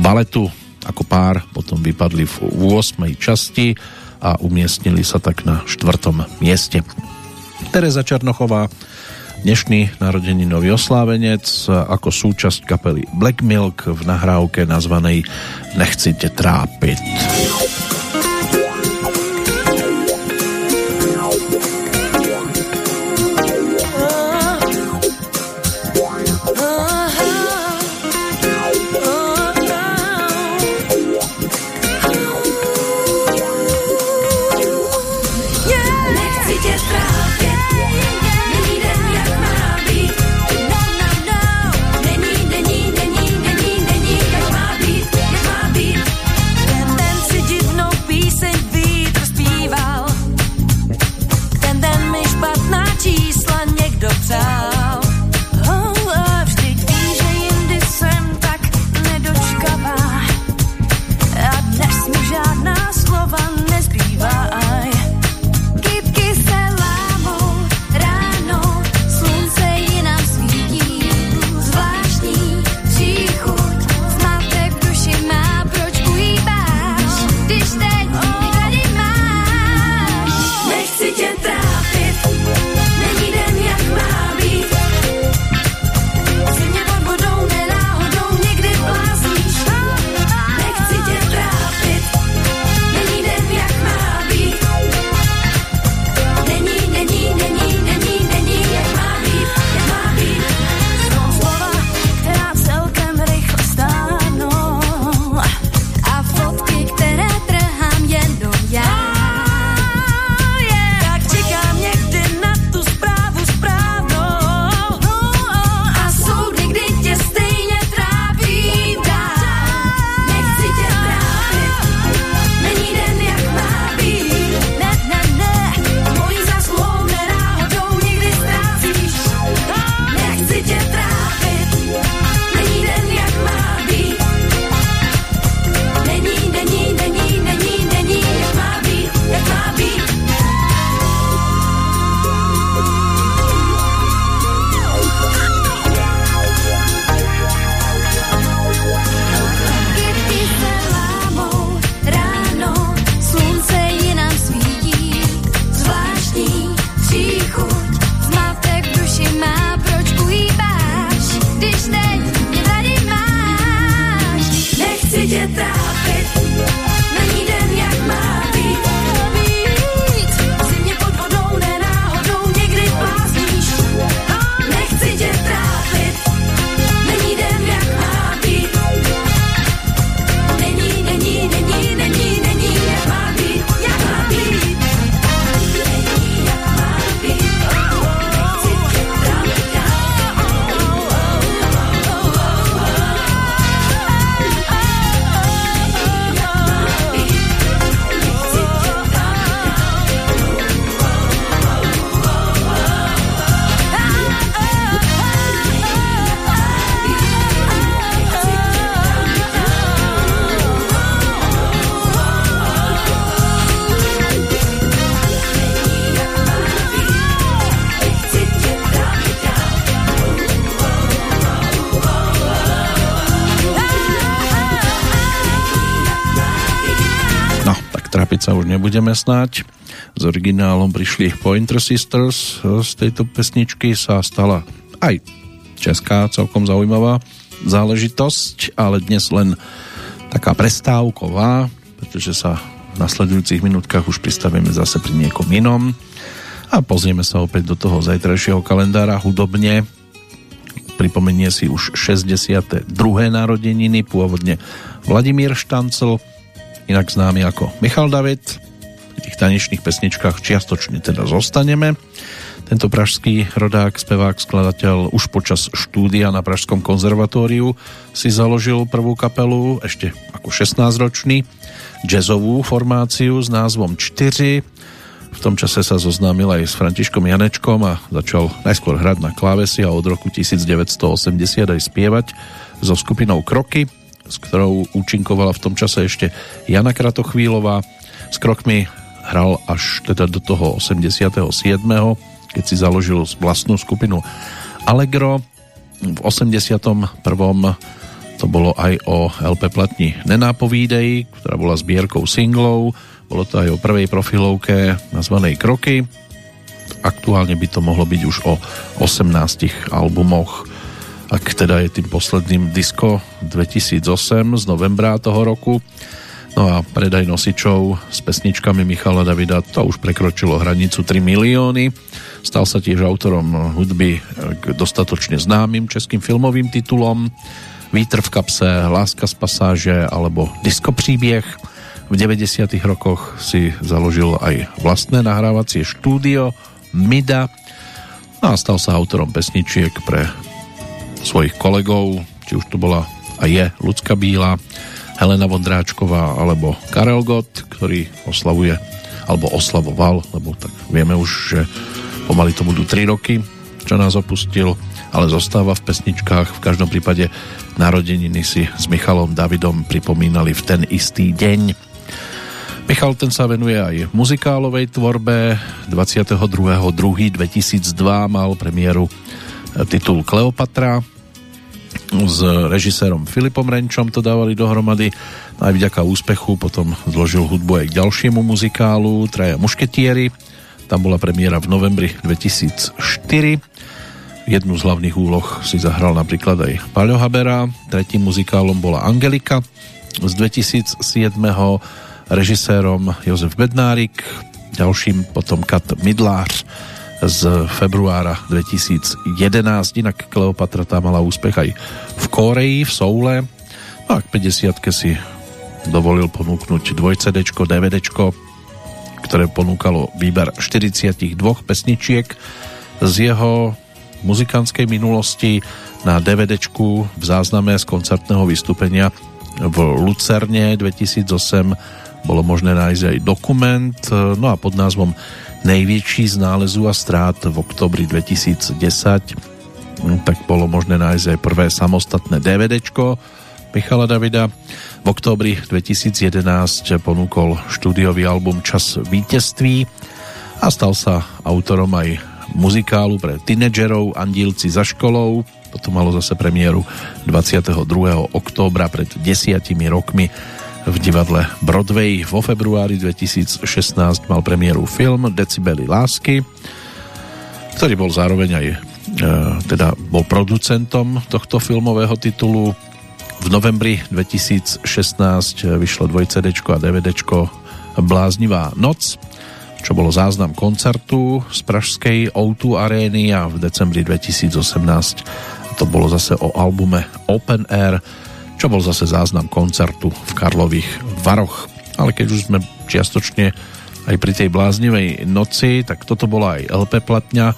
baletu. Ako pár potom vypadli v 8. časti a umiestnili sa tak na 4. mieste. Tereza Černochová, dnešný narodeninový oslávenec ako súčasť kapely Black Milk v nahrávke nazvanej Nechci te trápiť. Trápiť nebudeme snáď. S originálom prišli Pointer Sisters. Z tejto pesničky sa stala aj česká celkom zaujímavá záležitosť, ale dnes len taká prestávková, pretože sa v nasledujúcich minútkach už pristavíme zase pri niekom inom a pozrieme sa opäť do toho zajtrajšieho kalendára hudobne. Pripomenie si už 62. narodeniny, pôvodne Vladimír Štancel, inak známy ako Michal David. Tých tanečných pesničkách čiastočne teda zostaneme. Tento pražský rodák, spevák, skladateľ už počas štúdia na Pražskom konzervatóriu si založil prvú kapelu ešte ako 16-ročný jazzovú formáciu s názvom 4. V tom čase sa zoznámil aj s Františkom Janečkom a začal najskôr hrať na klávesi a od roku 1980 aj spievať so skupinou Kroky s ktorou účinkovala v tom čase ešte Jana Kratochvílová. S krokmi hral až teda do toho 87. keď si založil vlastnú skupinu Allegro. V 81. to bolo aj o LP platni Nenápovídej, ktorá bola zbierkou singlov. Bolo to aj o prvej profilovke nazvanej Kroky. Aktuálne by to mohlo byť už o 18 albumoch ak teda je tým posledným disco 2008 z novembra toho roku. No a predaj nosičov s pesničkami Michala Davida to už prekročilo hranicu 3 milióny. Stal sa tiež autorom hudby k dostatočne známym českým filmovým titulom Vítr v kapse, Láska z pasáže alebo Disko príbieh. V 90. rokoch si založil aj vlastné nahrávacie štúdio Mida no a stal sa autorom pesničiek pre svojich kolegov, či už to bola a je Lucka Bíla, Helena Vondráčková alebo Karel Gott, ktorý oslavuje alebo oslavoval, lebo tak vieme už, že pomaly to budú 3 roky, čo nás opustil, ale zostáva v pesničkách. V každom prípade narodeniny si s Michalom Davidom pripomínali v ten istý deň. Michal ten sa venuje aj muzikálovej tvorbe. 22.2.2002 mal premiéru titul Kleopatra, s režisérom Filipom Renčom to dávali dohromady. Aj vďaka úspechu potom zložil hudbu aj k ďalšiemu muzikálu Traja mušketieri. Tam bola premiéra v novembri 2004. Jednu z hlavných úloh si zahral napríklad aj Paľo Habera. Tretím muzikálom bola Angelika. Z 2007. režisérom Jozef Bednárik. Ďalším potom Kat Midlář z februára 2011. Inak Kleopatra tá mala úspech aj v Koreji, v Soule. No a k 50 si dovolil ponúknuť 2 CD, DVD, ktoré ponúkalo výber 42 pesničiek z jeho muzikánskej minulosti na DVD v zázname z koncertného vystúpenia v Lucerne 2008 bolo možné nájsť aj dokument, no a pod názvom najväčší z nálezu a strát v oktobri 2010 hm, tak bolo možné nájsť aj prvé samostatné DVDčko Michala Davida. V oktobri 2011 ponúkol štúdiový album Čas vítězství a stal sa autorom aj muzikálu pre tínedžerov Andílci za školou. Toto malo zase premiéru 22. októbra pred desiatimi rokmi v divadle Broadway. Vo februári 2016 mal premiéru film Decibely lásky, ktorý bol zároveň aj e, teda bol producentom tohto filmového titulu. V novembri 2016 vyšlo 2 CD a DVD Bláznivá noc, čo bolo záznam koncertu z pražskej O2 arény a v decembri 2018 to bolo zase o albume Open Air, čo bol zase záznam koncertu v Karlových Varoch. Ale keď už sme čiastočne aj pri tej bláznivej noci, tak toto bola aj LP platňa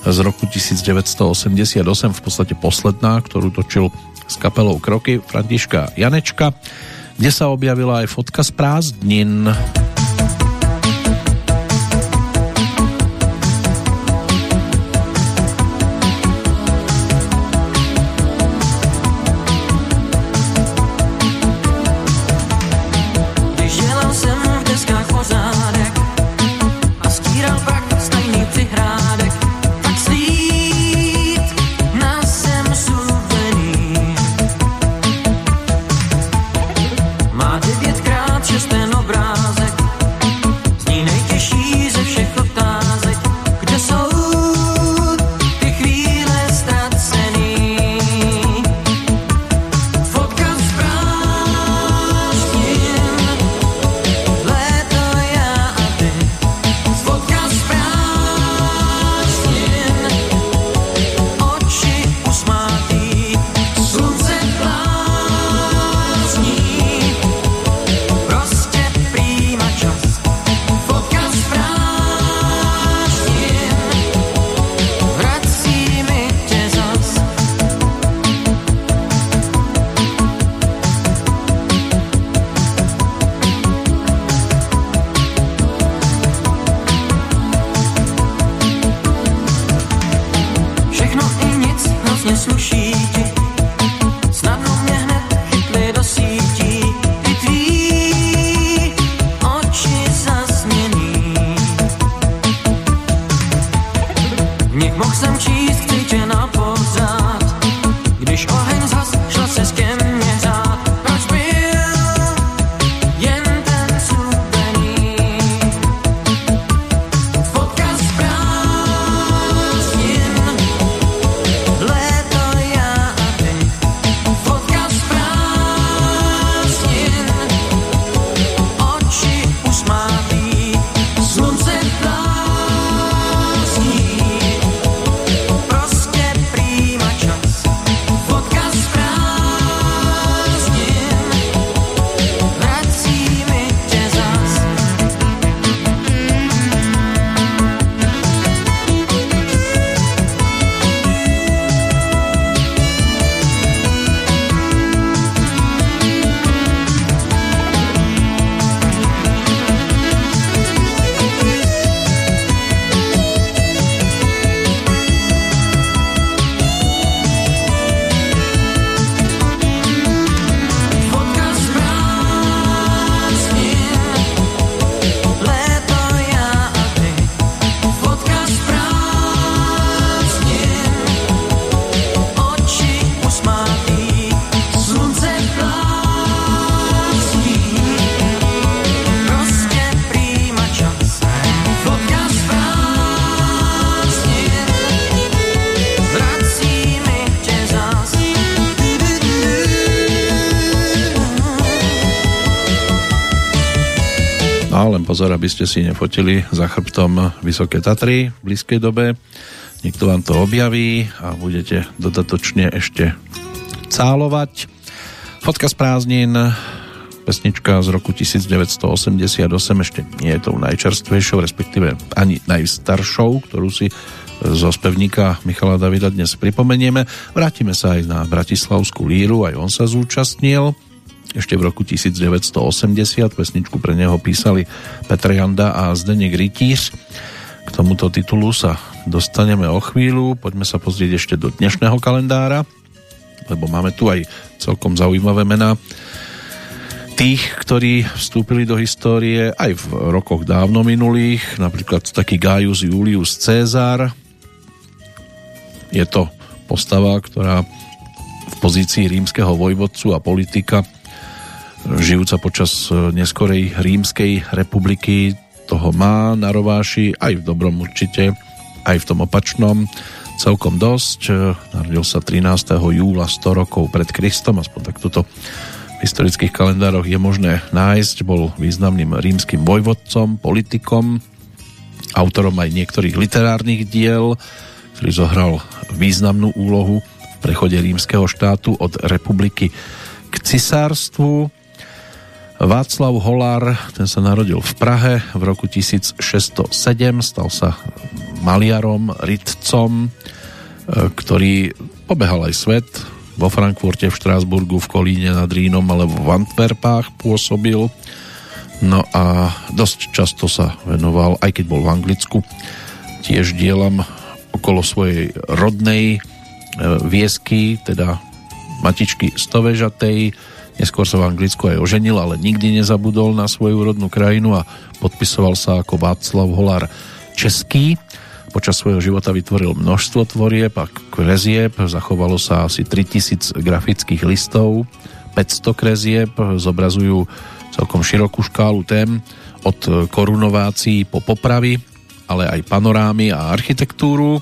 z roku 1988, v podstate posledná, ktorú točil s kapelou Kroky Františka Janečka, kde sa objavila aj fotka z prázdnin. Pozor, aby ste si nefotili za chrbtom Vysoké Tatry v blízkej dobe. Niekto vám to objaví a budete dodatočne ešte cálovať. Fotka z prázdnin, pesnička z roku 1988, ešte nie je tou najčerstvejšou, respektíve ani najstaršou, ktorú si zo spevníka Michala Davida dnes pripomenieme. Vrátime sa aj na Bratislavskú líru, aj on sa zúčastnil ešte v roku 1980 pesničku pre neho písali Petr Janda a Zdeněk Rytíř. K tomuto titulu sa dostaneme o chvíľu. Poďme sa pozrieť ešte do dnešného kalendára, lebo máme tu aj celkom zaujímavé mená tých, ktorí vstúpili do histórie aj v rokoch dávno minulých, napríklad taký Gaius Julius Cezar. Je to postava, ktorá v pozícii rímskeho vojvodcu a politika žijúca počas e, neskorej rímskej republiky toho má na rováši, aj v dobrom určite, aj v tom opačnom celkom dosť. E, narodil sa 13. júla 100 rokov pred Kristom, aspoň tak toto v historických kalendároch je možné nájsť. Bol významným rímským vojvodcom, politikom, autorom aj niektorých literárnych diel, ktorý zohral významnú úlohu v prechode rímskeho štátu od republiky k cisárstvu. Václav Holár, ten sa narodil v Prahe v roku 1607, stal sa maliarom, rytcom, e, ktorý pobehal aj svet. Vo Frankfurte, v Štrásburgu, v Kolíne nad Rínom alebo v Antwerpách pôsobil. No a dosť často sa venoval, aj keď bol v Anglicku, tiež dielam okolo svojej rodnej e, viesky, teda matičky Stovežatej, Neskôr sa v Anglicku aj oženil, ale nikdy nezabudol na svoju rodnú krajinu a podpisoval sa ako Václav Holár Český. Počas svojho života vytvoril množstvo tvorieb a krezieb, zachovalo sa asi 3000 grafických listov, 500 krezieb, zobrazujú celkom širokú škálu tém, od korunovácií po popravy, ale aj panorámy a architektúru.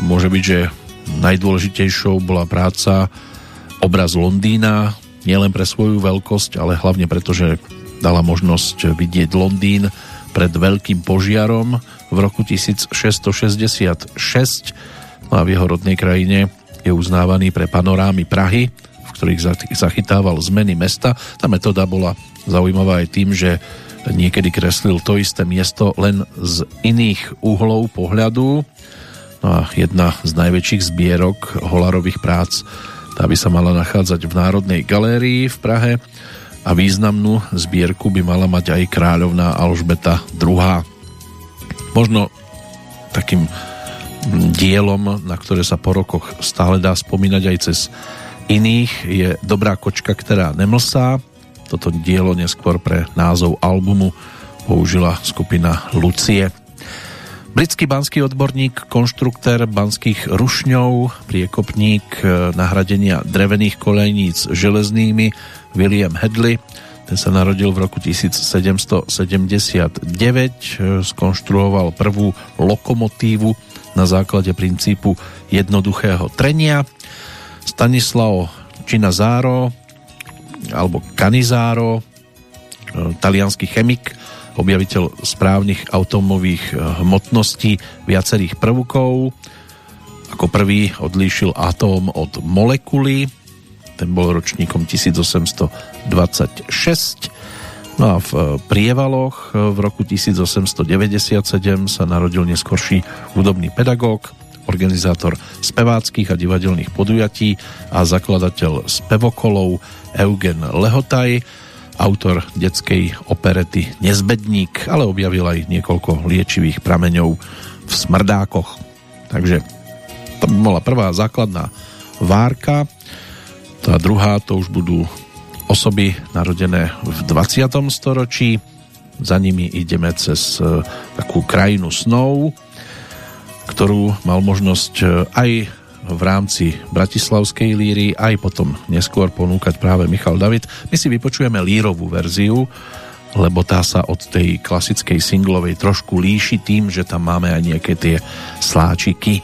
Môže byť, že najdôležitejšou bola práca obraz Londýna, nielen pre svoju veľkosť, ale hlavne preto, že dala možnosť vidieť Londýn pred veľkým požiarom v roku 1666 no a v jeho rodnej krajine je uznávaný pre panorámy Prahy, v ktorých zachytával zmeny mesta. Tá metóda bola zaujímavá aj tým, že niekedy kreslil to isté miesto len z iných uhlov pohľadu. No a jedna z najväčších zbierok holarových prác tá by sa mala nachádzať v Národnej galérii v Prahe a významnú zbierku by mala mať aj kráľovná Alžbeta II. Možno takým dielom, na ktoré sa po rokoch stále dá spomínať aj cez iných, je Dobrá kočka, ktorá nemlsá. Toto dielo neskôr pre názov albumu použila skupina Lucie. Britský banský odborník, konštruktér banských rušňov, priekopník e, nahradenia drevených kolejníc železnými William Hedley. Ten sa narodil v roku 1779, e, skonštruoval prvú lokomotívu na základe princípu jednoduchého trenia. Stanislao Činazáro alebo Canizáro, e, talianský chemik, objaviteľ správnych atomových eh, hmotností viacerých prvkov. Ako prvý odlíšil atóm od molekuly, ten bol ročníkom 1826. No a v eh, Prievaloch eh, v roku 1897 sa narodil neskorší hudobný pedagóg, organizátor speváckých a divadelných podujatí a zakladateľ spevokolov Eugen Lehotaj autor detskej operety Nezbedník, ale objavil aj niekoľko liečivých prameňov v smrdákoch. Takže to by bola prvá základná várka. Tá druhá to už budú osoby narodené v 20. storočí. Za nimi ideme cez e, takú krajinu snov, ktorú mal možnosť e, aj v rámci Bratislavskej líry aj potom neskôr ponúkať práve Michal David. My si vypočujeme lírovú verziu, lebo tá sa od tej klasickej singlovej trošku líši tým, že tam máme aj nejaké tie sláčiky.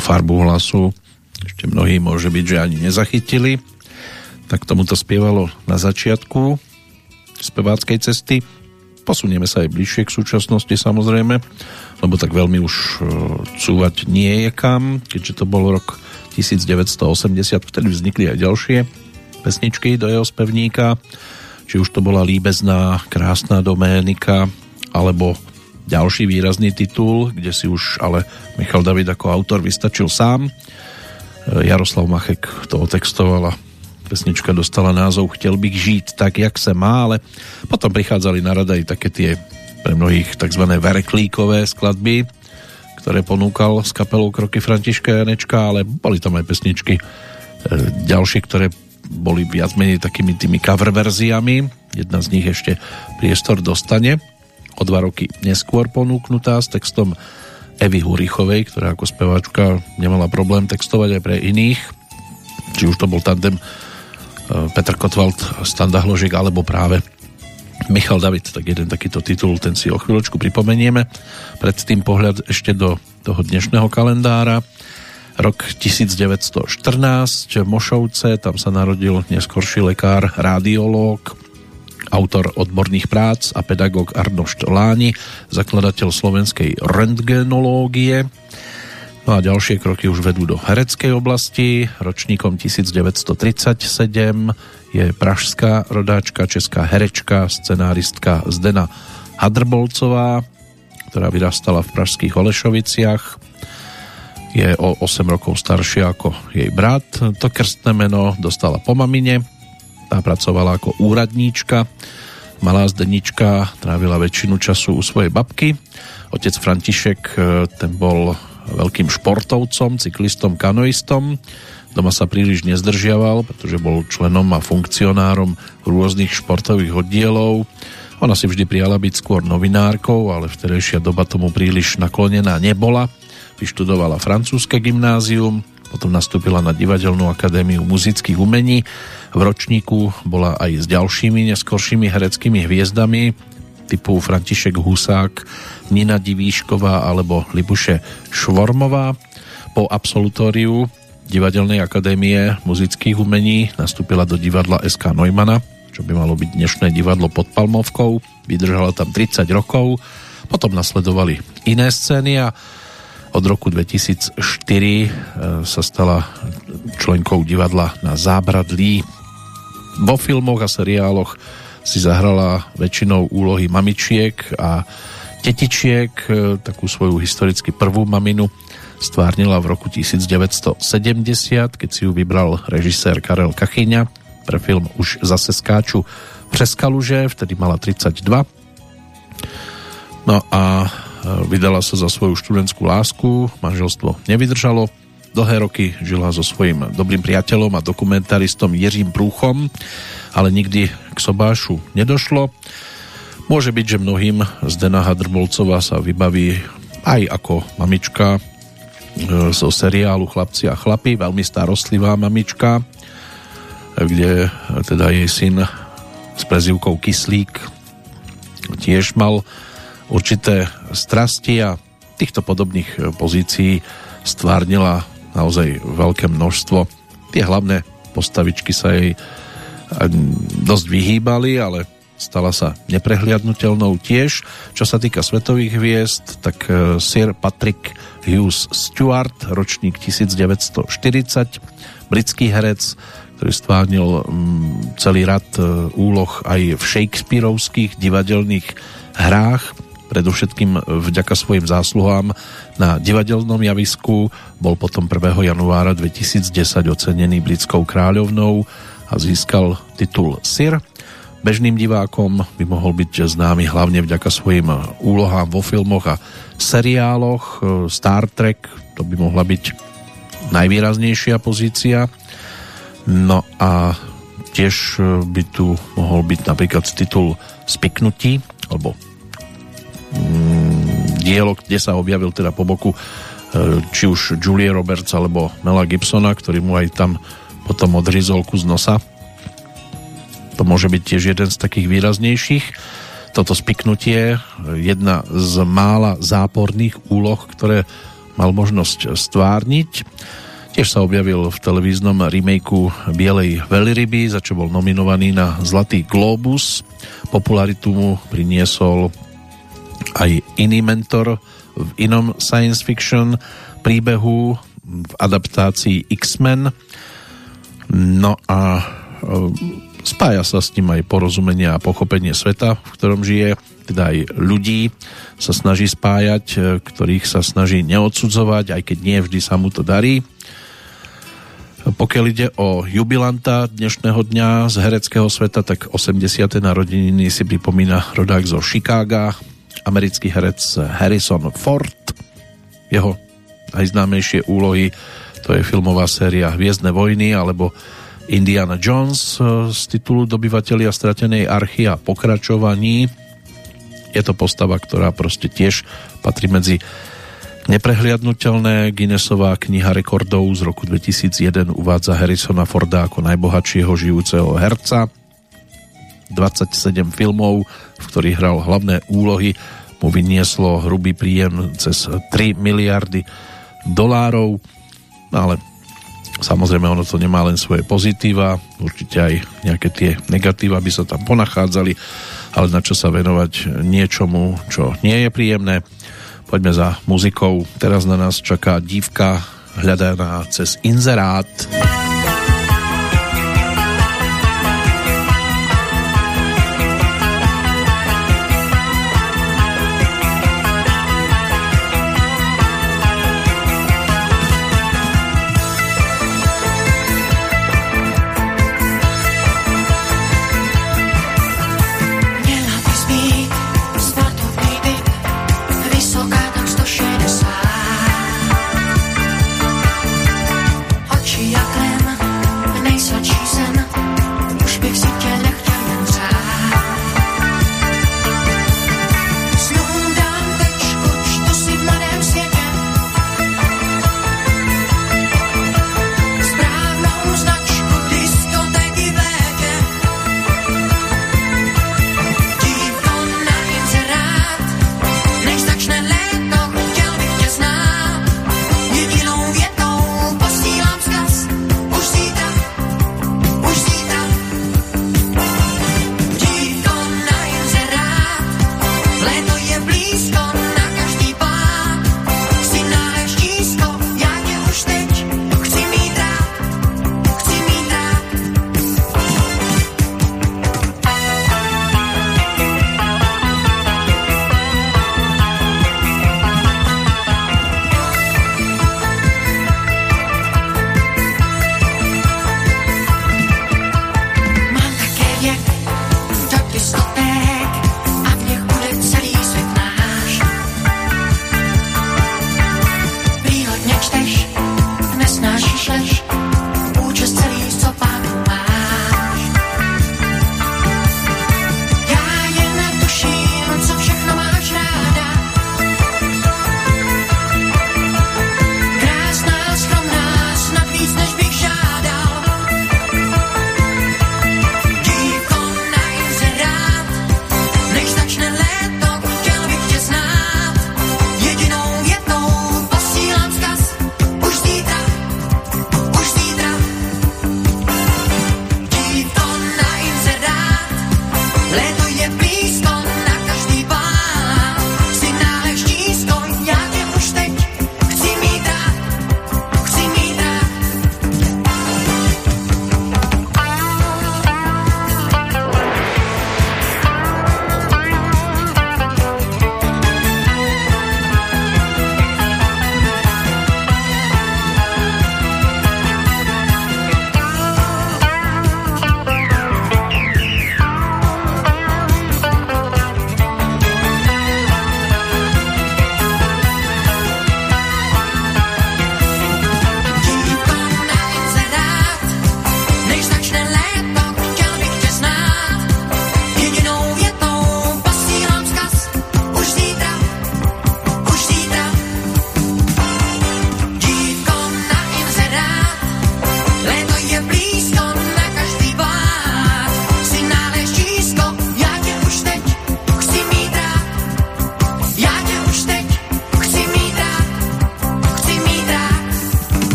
Farbu hlasu ešte mnohí môže byť, že ani nezachytili. Tak tomuto spievalo na začiatku speváckej cesty. Posunieme sa aj bližšie k súčasnosti samozrejme, lebo tak veľmi už e, cúvať nie je kam, keďže to bol rok 1980, vtedy vznikli aj ďalšie pesničky do jeho spevníka, či už to bola Líbezná, Krásna doménika, alebo ďalší výrazný titul, kde si už ale Michal David ako autor vystačil sám. Jaroslav Machek to otextoval a pesnička dostala názov Chtěl bych žít tak, jak se má, ale potom prichádzali na rada aj také tie pre mnohých tzv. vereklíkové skladby, ktoré ponúkal s kapelou Kroky Františka Janečka, ale boli tam aj pesničky e, ďalšie, ktoré boli viac menej takými tými cover verziami. Jedna z nich ešte priestor dostane o dva roky neskôr ponúknutá s textom Evy Hurichovej, ktorá ako speváčka nemala problém textovať aj pre iných. Či už to bol tandem e, Petr Kotwald, Standa Hložek, alebo práve Michal David, tak jeden takýto titul, ten si o chvíľočku pripomenieme. Predtým pohľad ešte do toho dnešného kalendára. Rok 1914, Mošovce, tam sa narodil neskorší lekár, radiológ, autor odborných prác a pedagóg Arnošt Láni, zakladateľ slovenskej rentgenológie. No a ďalšie kroky už vedú do hereckej oblasti. Ročníkom 1937 je pražská rodáčka, česká herečka, scenáristka Zdena Hadrbolcová, ktorá vyrastala v pražských Olešoviciach. Je o 8 rokov staršia ako jej brat. To krstné meno dostala po mamine, tá pracovala ako úradníčka. Malá zdenička trávila väčšinu času u svojej babky. Otec František, ten bol veľkým športovcom, cyklistom, kanoistom. Doma sa príliš nezdržiaval, pretože bol členom a funkcionárom rôznych športových oddielov. Ona si vždy prijala byť skôr novinárkou, ale vtedejšia doba tomu príliš naklonená nebola. Vyštudovala francúzske gymnázium, potom nastúpila na Divadelnú akadémiu muzických umení. V ročníku bola aj s ďalšími neskoršími hereckými hviezdami. typu František Husák, Nina Divíšková alebo Libuše Švormová. Po absolutóriu Divadelnej akadémie muzických umení nastúpila do divadla SK Neumana, čo by malo byť dnešné divadlo pod Palmovkou. Vydržala tam 30 rokov, potom nasledovali iné scény a od roku 2004 e, sa stala členkou divadla na Zábradlí. Vo filmoch a seriáloch si zahrala väčšinou úlohy mamičiek a tetičiek, e, takú svoju historicky prvú maminu stvárnila v roku 1970, keď si ju vybral režisér Karel Kachyňa pre film Už zase skáču přes Kaluže, vtedy mala 32. No a vydala sa za svoju študentskú lásku, manželstvo nevydržalo, dlhé roky žila so svojím dobrým priateľom a dokumentaristom Jiřím Prúchom, ale nikdy k sobášu nedošlo. Môže byť, že mnohým Zdena Hadrbolcová sa vybaví aj ako mamička E, zo seriálu Chlapci a chlapi, veľmi starostlivá mamička, kde teda jej syn s prezivkou Kyslík tiež mal určité strasti a týchto podobných pozícií stvárnila naozaj veľké množstvo. Tie hlavné postavičky sa jej dosť vyhýbali, ale stala sa neprehliadnutelnou tiež. Čo sa týka svetových hviezd, tak e, Sir Patrick Hughes Stewart, ročník 1940, britský herec, ktorý stvárnil mm, celý rad e, úloh aj v Shakespeareovských divadelných hrách, predovšetkým vďaka svojim zásluhám na divadelnom javisku bol potom 1. januára 2010 ocenený britskou kráľovnou a získal titul Sir Bežným divákom by mohol byť známy hlavne vďaka svojim úlohám vo filmoch a seriáloch. Star Trek, to by mohla byť najvýraznejšia pozícia. No a tiež by tu mohol byť napríklad titul Spiknutí, alebo dielo, kde sa objavil teda po boku e, či už Julie Roberts alebo Mela Gibsona, ktorý mu aj tam potom odrizol kus nosa to môže byť tiež jeden z takých výraznejších. Toto spiknutie, jedna z mála záporných úloh, ktoré mal možnosť stvárniť. Tiež sa objavil v televíznom remakeu Bielej veľryby, za čo bol nominovaný na Zlatý Globus. Popularitu mu priniesol aj iný mentor v inom science fiction príbehu v adaptácii X-Men. No a Spája sa s ním aj porozumenie a pochopenie sveta, v ktorom žije, teda aj ľudí sa snaží spájať, e, ktorých sa snaží neodsudzovať, aj keď nie vždy sa mu to darí. Pokiaľ ide o jubilanta dnešného dňa z hereckého sveta, tak 80. narodeniny si pripomína rodák zo Chicaga, americký herec Harrison Ford. Jeho najznámejšie úlohy to je filmová séria Hviezdne vojny alebo Indiana Jones e, z titulu dobyvatelia stratenej archy a pokračovaní. Je to postava, ktorá proste tiež patrí medzi neprehliadnutelné. Guinnessová kniha rekordov z roku 2001 uvádza Harrisona Forda ako najbohatšieho žijúceho herca. 27 filmov, v ktorých hral hlavné úlohy, mu vynieslo hrubý príjem cez 3 miliardy dolárov, ale Samozrejme, ono to nemá len svoje pozitíva, určite aj nejaké tie negatíva by sa tam ponachádzali, ale na čo sa venovať niečomu, čo nie je príjemné. Poďme za muzikou. Teraz na nás čaká dívka hľadaná cez inzerát. Inzerát.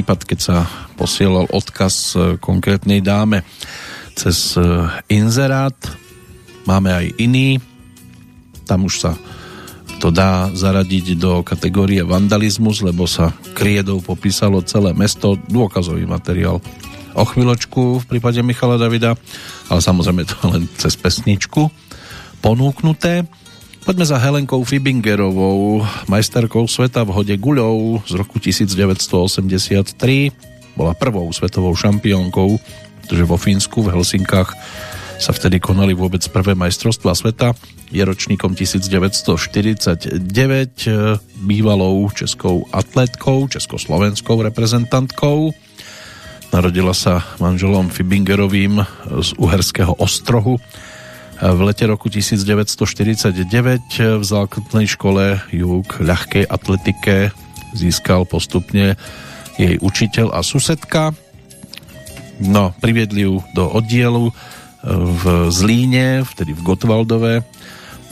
Prípad, keď sa posielal odkaz konkrétnej dáme cez inzerát. Máme aj iný. Tam už sa to dá zaradiť do kategórie vandalizmus, lebo sa kriedou popísalo celé mesto, dôkazový materiál o chvíľočku v prípade Michala Davida, ale samozrejme to len cez pesničku ponúknuté. Poďme za Helenkou Fibingerovou, majsterkou sveta v hode guľov z roku 1983. Bola prvou svetovou šampiónkou, pretože vo Fínsku v Helsinkách sa vtedy konali vôbec prvé majstrovstvá sveta. Je ročníkom 1949 bývalou českou atletkou, československou reprezentantkou. Narodila sa manželom Fibingerovým z Uherského ostrohu v lete roku 1949 v základnej škole ju k ľahkej atletike získal postupne jej učiteľ a susedka. No, priviedli ju do oddielu v Zlíne, vtedy v Gotwaldove.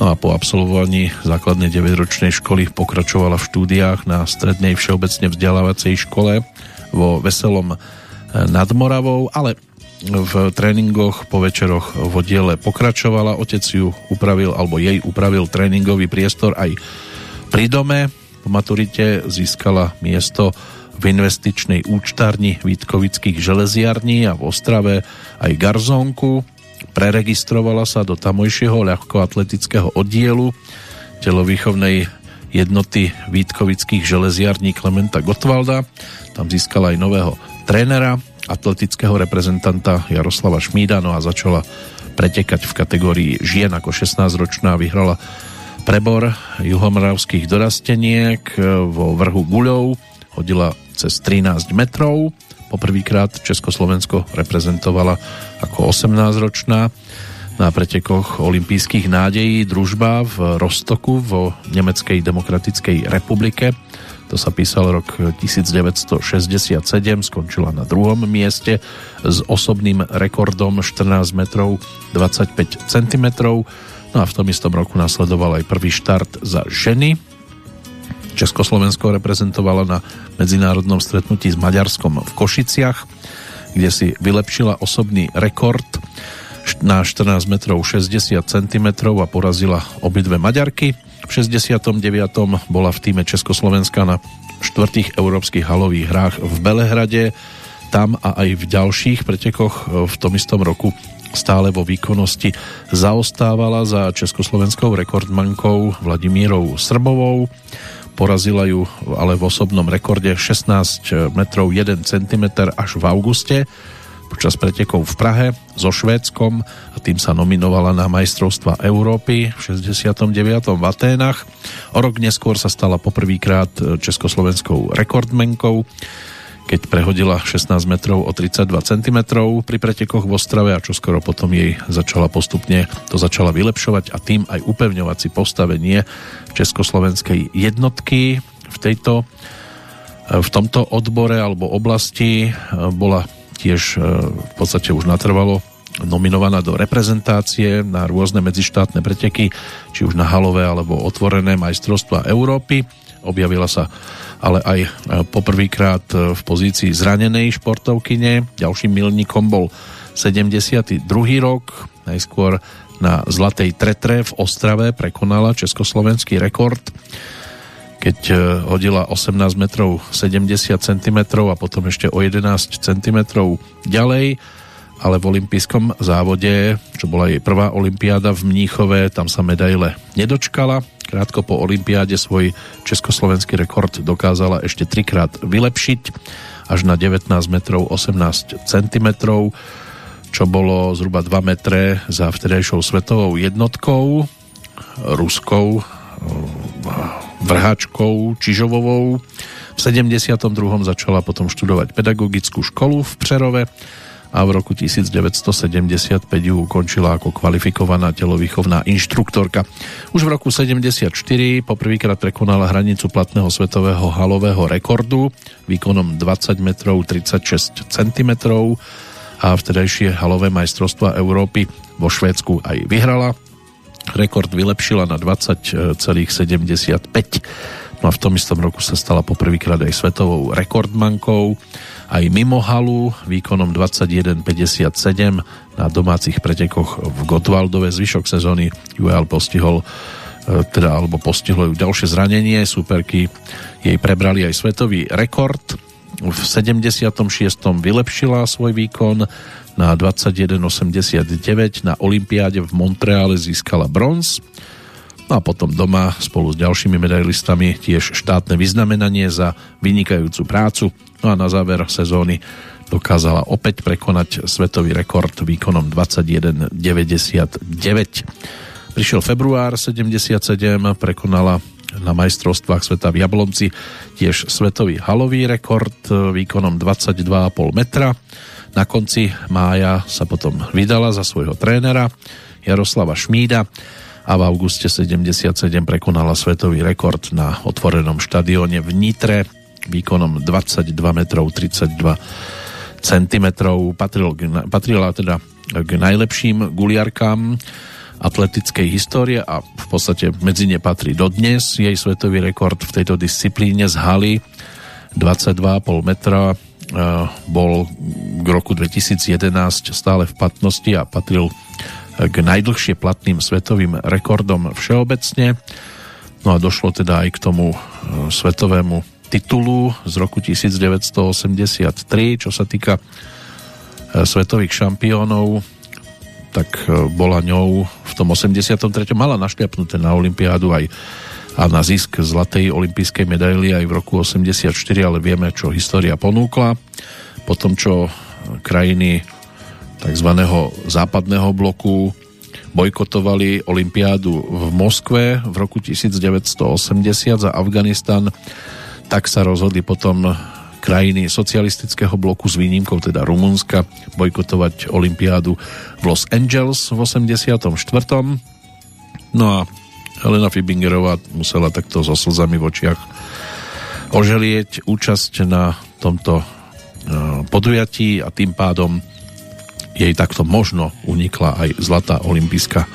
No a po absolvovaní základnej 9-ročnej školy pokračovala v štúdiách na strednej všeobecne vzdelávacej škole vo Veselom nad Moravou, ale v tréningoch po večeroch v oddiele pokračovala. Otec ju upravil, alebo jej upravil tréningový priestor aj pri dome. Po maturite získala miesto v investičnej účtárni Vítkovických železiarní a v Ostrave aj garzónku. Preregistrovala sa do tamojšieho ľahkoatletického oddielu telovýchovnej jednoty Vítkovických železiarní Klementa Gotwalda. Tam získala aj nového trénera atletického reprezentanta Jaroslava Šmída, no a začala pretekať v kategórii žien ako 16-ročná, vyhrala prebor juhomoravských dorasteniek vo vrhu guľov, hodila cez 13 metrov, poprvýkrát Československo reprezentovala ako 18-ročná na pretekoch olympijských nádejí družba v Rostoku vo Nemeckej demokratickej republike to sa písal rok 1967, skončila na druhom mieste s osobným rekordom 14 metrov 25 cm. No a v tom istom roku nasledoval aj prvý štart za ženy. Československo reprezentovala na medzinárodnom stretnutí s Maďarskom v Košiciach, kde si vylepšila osobný rekord na 14 metrov 60 cm a porazila obidve Maďarky. V 69. bola v týme Československa na štvrtých európskych halových hrách v Belehrade. Tam a aj v ďalších pretekoch v tom istom roku stále vo výkonnosti zaostávala za československou rekordmankou Vladimírou Srbovou. Porazila ju ale v osobnom rekorde 16 metrov 1 cm až v auguste počas pretekov v Prahe so Švédskom a tým sa nominovala na majstrovstva Európy v 69. v Aténach. O rok neskôr sa stala poprvýkrát československou rekordmenkou, keď prehodila 16 metrov o 32 cm pri pretekoch v Ostrave a čoskoro potom jej začala postupne to začala vylepšovať a tým aj upevňovať si postavenie československej jednotky v tejto v tomto odbore alebo oblasti bola tiež e, v podstate už natrvalo nominovaná do reprezentácie na rôzne medzištátne preteky, či už na halové alebo otvorené majstrovstva Európy. Objavila sa ale aj e, poprvýkrát e, v pozícii zranenej športovkyne. Ďalším milníkom bol 72. rok, najskôr na Zlatej Tretre v Ostrave prekonala československý rekord keď e, hodila 18 metrov 70 cm a potom ešte o 11 cm ďalej, ale v olympijskom závode, čo bola jej prvá olympiáda v Mníchove, tam sa medaile nedočkala. Krátko po olympiáde svoj československý rekord dokázala ešte trikrát vylepšiť až na 19 metrov 18 cm, čo bolo zhruba 2 metre za vtedajšou svetovou jednotkou, ruskou vrháčkou Čižovovou. V 72. začala potom študovať pedagogickú školu v Přerove a v roku 1975 ju ukončila ako kvalifikovaná telovýchovná inštruktorka. Už v roku 74 poprvýkrát prekonala hranicu platného svetového halového rekordu výkonom 20 metrov 36 cm a vtedajšie halové majstrovstva Európy vo Švédsku aj vyhrala rekord vylepšila na 20,75 No a v tom istom roku sa stala poprvýkrát aj svetovou rekordmankou, aj mimo halu výkonom 21.57 na domácich pretekoch v Gotwaldove. Zvyšok sezóny ale postihol e, teda, alebo postihlo ju ďalšie zranenie. Superky jej prebrali aj svetový rekord. V 76. vylepšila svoj výkon na 21.89 na Olympiáde v Montreale získala bronz. No a potom doma spolu s ďalšími medailistami tiež štátne vyznamenanie za vynikajúcu prácu. No a na záver sezóny dokázala opäť prekonať svetový rekord výkonom 21.99 prišiel február 77 prekonala na majstrovstvách sveta v Jablonci tiež svetový halový rekord výkonom 22,5 metra na konci mája sa potom vydala za svojho trénera Jaroslava Šmída a v auguste 77 prekonala svetový rekord na otvorenom štadióne v Nitre výkonom 22 metrov 32 cm. Patril, patrila teda k najlepším guliarkám atletickej histórie a v podstate medzi ne patrí dodnes jej svetový rekord v tejto disciplíne z haly 22,5 metra bol k roku 2011 stále v platnosti a patril k najdlhšie platným svetovým rekordom všeobecne. No a došlo teda aj k tomu svetovému titulu z roku 1983, čo sa týka svetových šampiónov, tak bola ňou v tom 83. mala našliapnuté na Olympiádu aj a na zisk zlatej olympijskej medaily aj v roku 84, ale vieme, čo história ponúkla. Po tom, čo krajiny tzv. západného bloku bojkotovali olympiádu v Moskve v roku 1980 za Afganistan, tak sa rozhodli potom krajiny socialistického bloku s výnimkou teda Rumunska bojkotovať olympiádu v Los Angeles v 84. No a Helena Fibingerová musela takto so slzami v očiach oželieť účasť na tomto e, podujatí a tým pádom jej takto možno unikla aj zlatá olimpijská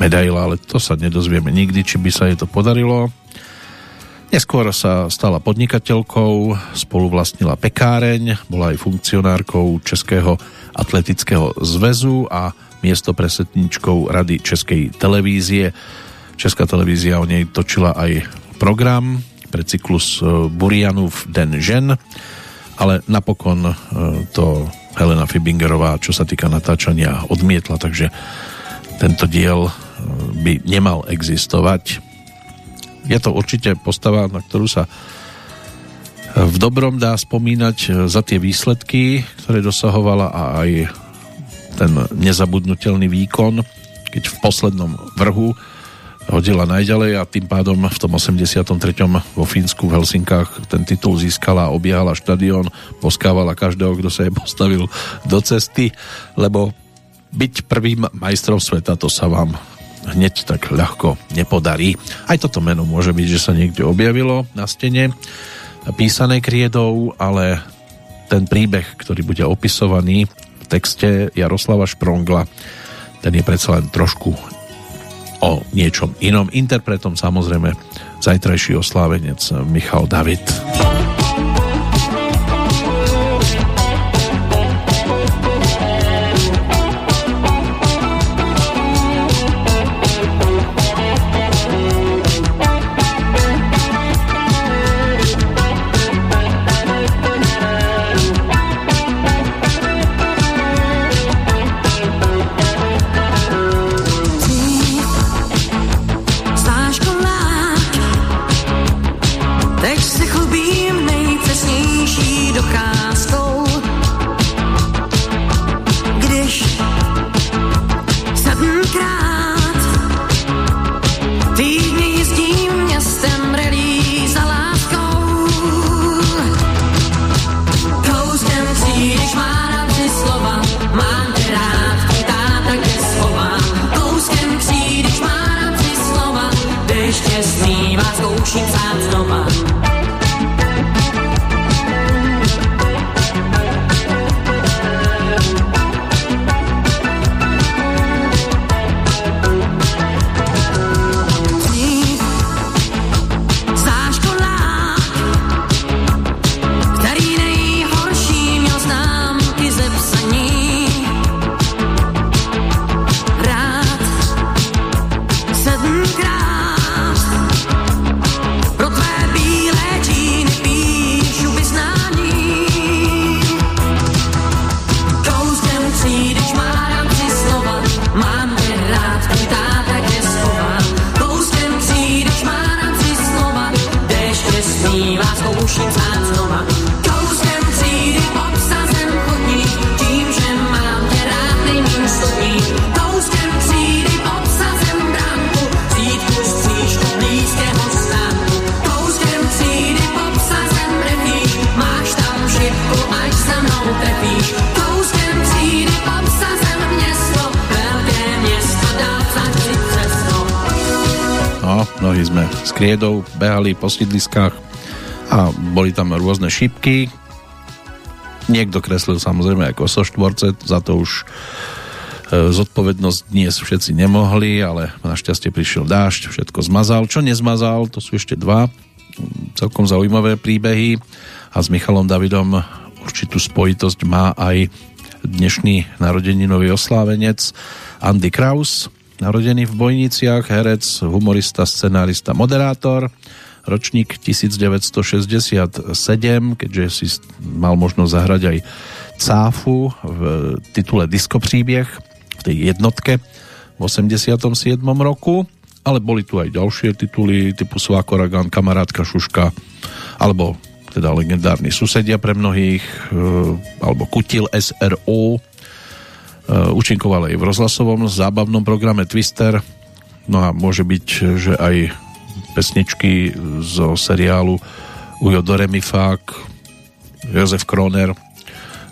medaila, ale to sa nedozvieme nikdy, či by sa jej to podarilo. Neskôr sa stala podnikateľkou, spoluvlastnila pekáreň, bola aj funkcionárkou Českého atletického zväzu a miesto presetničkou Rady Českej televízie Česká televízia o nej točila aj program pre cyklus e, Burianov Den žen, ale napokon e, to Helena Fibingerová, čo sa týka natáčania, odmietla, takže tento diel e, by nemal existovať. Je to určite postava, na ktorú sa v dobrom dá spomínať za tie výsledky, ktoré dosahovala a aj ten nezabudnutelný výkon, keď v poslednom vrhu hodila najďalej a tým pádom v tom 83. vo Fínsku v Helsinkách ten titul získala, obiehala štadión, poskávala každého, kto sa jej postavil do cesty, lebo byť prvým majstrom sveta to sa vám hneď tak ľahko nepodarí. Aj toto meno môže byť, že sa niekde objavilo na stene písané kriedou, ale ten príbeh, ktorý bude opisovaný v texte Jaroslava Šprongla, ten je predsa len trošku o niečom inom. Interpretom samozrejme zajtrajší oslávenec Michal David. Behali po sídliskách a boli tam rôzne šipky. Niekto kreslil samozrejme ako so za to už e, zodpovednosť dnes všetci nemohli, ale našťastie prišiel dážď, všetko zmazal. Čo nezmazal, to sú ešte dva celkom zaujímavé príbehy a s Michalom Davidom určitú spojitosť má aj dnešný narodeninový oslávenec Andy Kraus, narodený v Bojniciach, herec, humorista, scenárista, moderátor, ročník 1967, keďže si mal možnosť zahrať aj Cáfu v titule Diskopříbeh v tej jednotke v 87. roku, ale boli tu aj ďalšie tituly typu Svákoragan, Kamarátka Šuška alebo teda legendárni susedia pre mnohých eh, alebo Kutil SRO Učinkoval aj v rozhlasovom zábavnom programe Twister. No a môže byť, že aj pesničky zo seriálu Ujo Doremifák, Jozef Kroner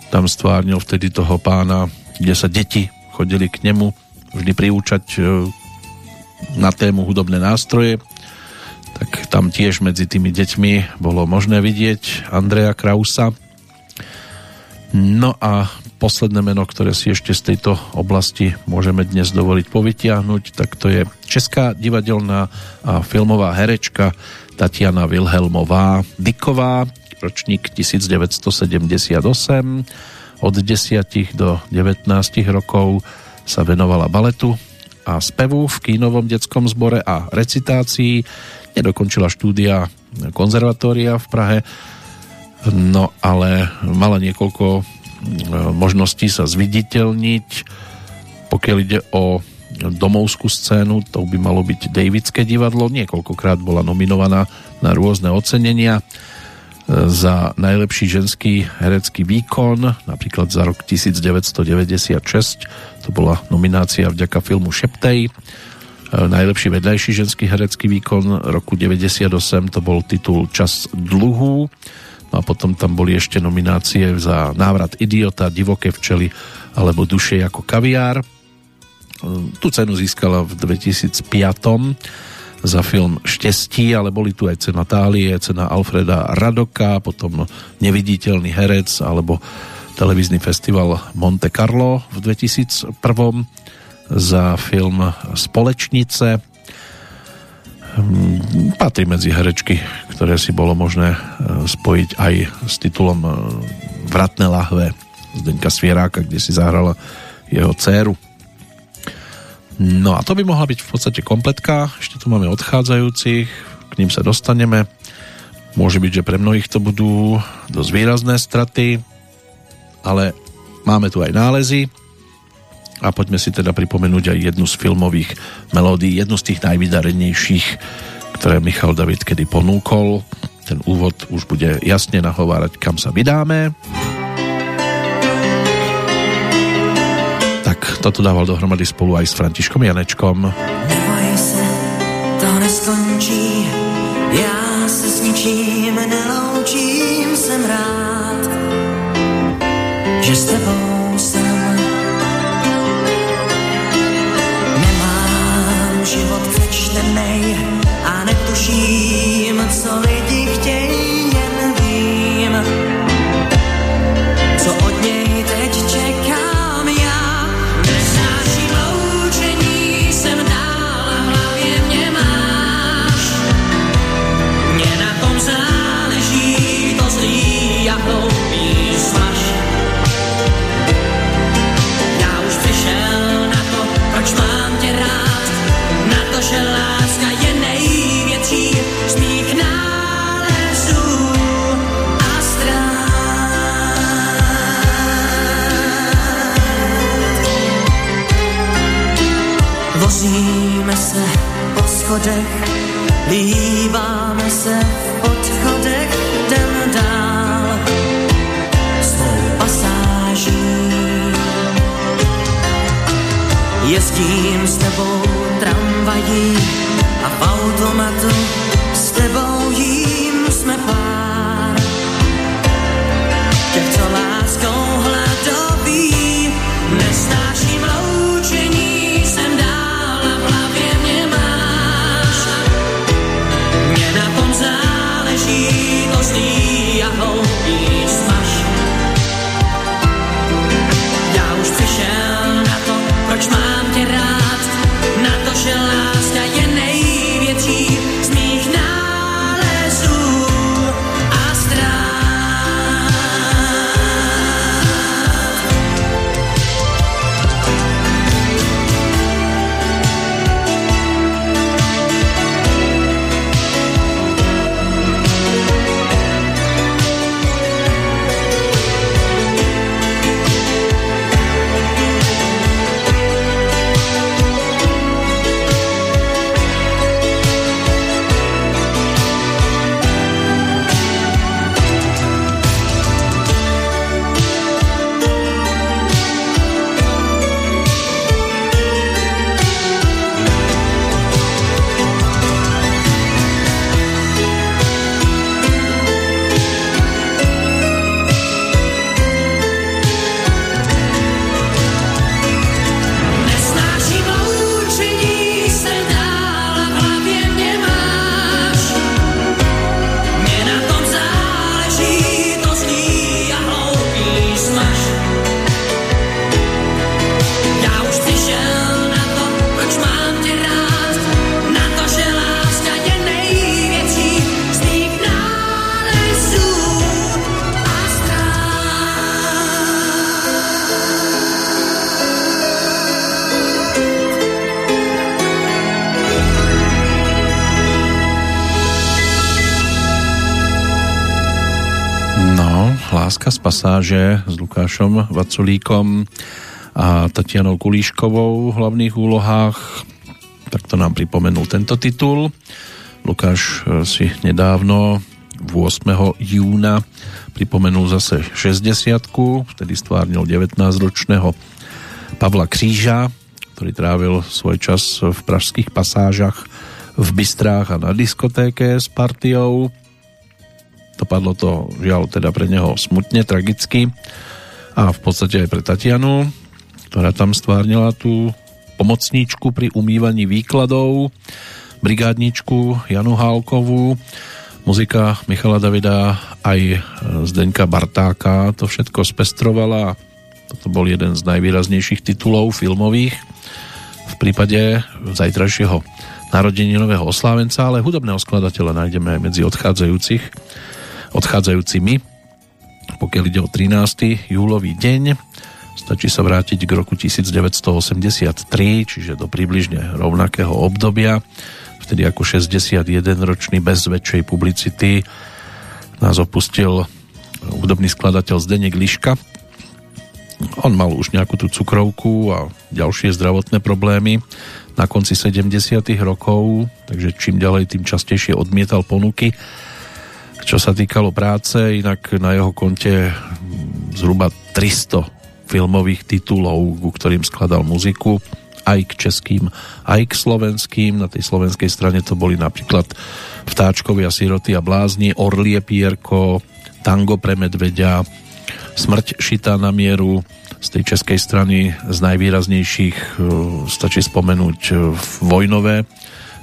tam stvárnil vtedy toho pána, kde sa deti chodili k nemu vždy priúčať e, na tému hudobné nástroje. Tak tam tiež medzi tými deťmi bolo možné vidieť Andreja Krausa. No a posledné meno, ktoré si ešte z tejto oblasti môžeme dnes dovoliť povytiahnuť, tak to je česká divadelná a filmová herečka Tatiana Wilhelmová Diková, ročník 1978. Od 10 do 19 rokov sa venovala baletu a spevu v kínovom detskom zbore a recitácii. Nedokončila štúdia konzervatória v Prahe, no ale mala niekoľko možnosti sa zviditeľniť. Pokiaľ ide o domovskú scénu, to by malo byť Davidské divadlo. Niekoľkokrát bola nominovaná na rôzne ocenenia za najlepší ženský herecký výkon, napríklad za rok 1996, to bola nominácia vďaka filmu Šeptej. Najlepší vedľajší ženský herecký výkon roku 98 to bol titul Čas dluhu No a potom tam boli ešte nominácie za návrat idiota, divoké včely alebo duše ako kaviár. Tú cenu získala v 2005 za film Štestí, ale boli tu aj cena Tálie, cena Alfreda Radoka, potom Neviditeľný herec alebo televízny festival Monte Carlo v 2001 za film Společnice patrí medzi herečky, ktoré si bolo možné e, spojiť aj s titulom e, Vratné lahve Zdenka Svieráka, kde si zahrala jeho dceru. No a to by mohla byť v podstate kompletka. Ešte tu máme odchádzajúcich, k ním sa dostaneme. Môže byť, že pre mnohých to budú dosť výrazné straty, ale máme tu aj nálezy a poďme si teda pripomenúť aj jednu z filmových melódií, jednu z tých najvydarenejších, ktoré Michal David kedy ponúkol. Ten úvod už bude jasne nahovárať, kam sa vydáme. Tak toto dával dohromady spolu aj s Františkom Janečkom. Neboj se, to neskončí, já se s ničím neloučím, jsem rád, že s tebou schodech, líbáme se v odchodech, den dál. Svou pasáží. Jezdím s tebou tramvají pasáže s Lukášom Vaculíkom a Tatianou Kulíškovou v hlavných úlohách. Tak to nám pripomenul tento titul. Lukáš e, si nedávno 8. júna pripomenul zase 60 vtedy stvárnil 19-ročného Pavla Kříža, ktorý trávil svoj čas v pražských pasážach v Bystrách a na diskotéke s partiou. Dopadlo to žiaľ teda pre neho smutne, tragicky. A v podstate aj pre Tatianu, ktorá tam stvárnila tú pomocníčku pri umývaní výkladov, brigádničku Janu Hálkovú, muzika Michala Davida aj Zdenka Bartáka to všetko spestrovala. Toto bol jeden z najvýraznejších titulov filmových v prípade zajtrajšieho narodeninového oslávenca, ale hudobného skladateľa nájdeme aj medzi odchádzajúcich, odchádzajúcimi. Pokiaľ ide o 13. júlový deň, Stačí sa vrátiť k roku 1983, čiže do približne rovnakého obdobia. Vtedy ako 61-ročný bez väčšej publicity nás opustil hudobný skladateľ Zdenek Liška. On mal už nejakú tú cukrovku a ďalšie zdravotné problémy na konci 70 rokov, takže čím ďalej, tým častejšie odmietal ponuky. Čo sa týkalo práce, inak na jeho konte zhruba 300 filmových titulov, ku ktorým skladal muziku aj k českým, aj k slovenským. Na tej slovenskej strane to boli napríklad Vtáčkovi a siroty a blázni, Orlie Pierko, Tango pre medveďa, Smrť šitá na mieru. Z tej českej strany z najvýraznejších e, stačí spomenúť e, vojnové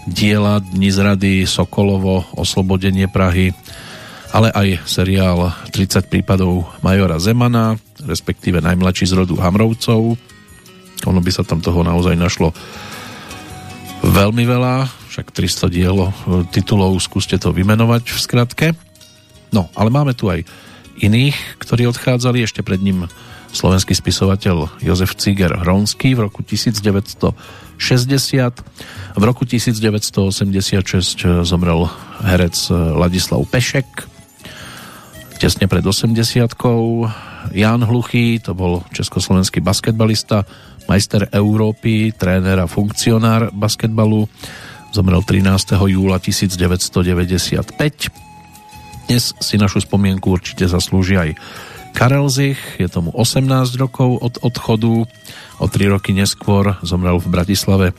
diela Dni zrady, Sokolovo, Oslobodenie Prahy, ale aj seriál 30 prípadov Majora Zemana, respektíve najmladší z rodu Hamrovcov. Ono by sa tam toho naozaj našlo veľmi veľa, však 300 dielo titulov, skúste to vymenovať v skratke. No, ale máme tu aj iných, ktorí odchádzali, ešte pred ním slovenský spisovateľ Jozef Ciger Hronský v roku 1960. V roku 1986 zomrel herec Ladislav Pešek, tesne pred 80 Jan Hluchý, to bol československý basketbalista, majster Európy, tréner a funkcionár basketbalu, zomrel 13. júla 1995. Dnes si našu spomienku určite zaslúži aj Karel Zich, je tomu 18 rokov od odchodu, o 3 roky neskôr zomrel v Bratislave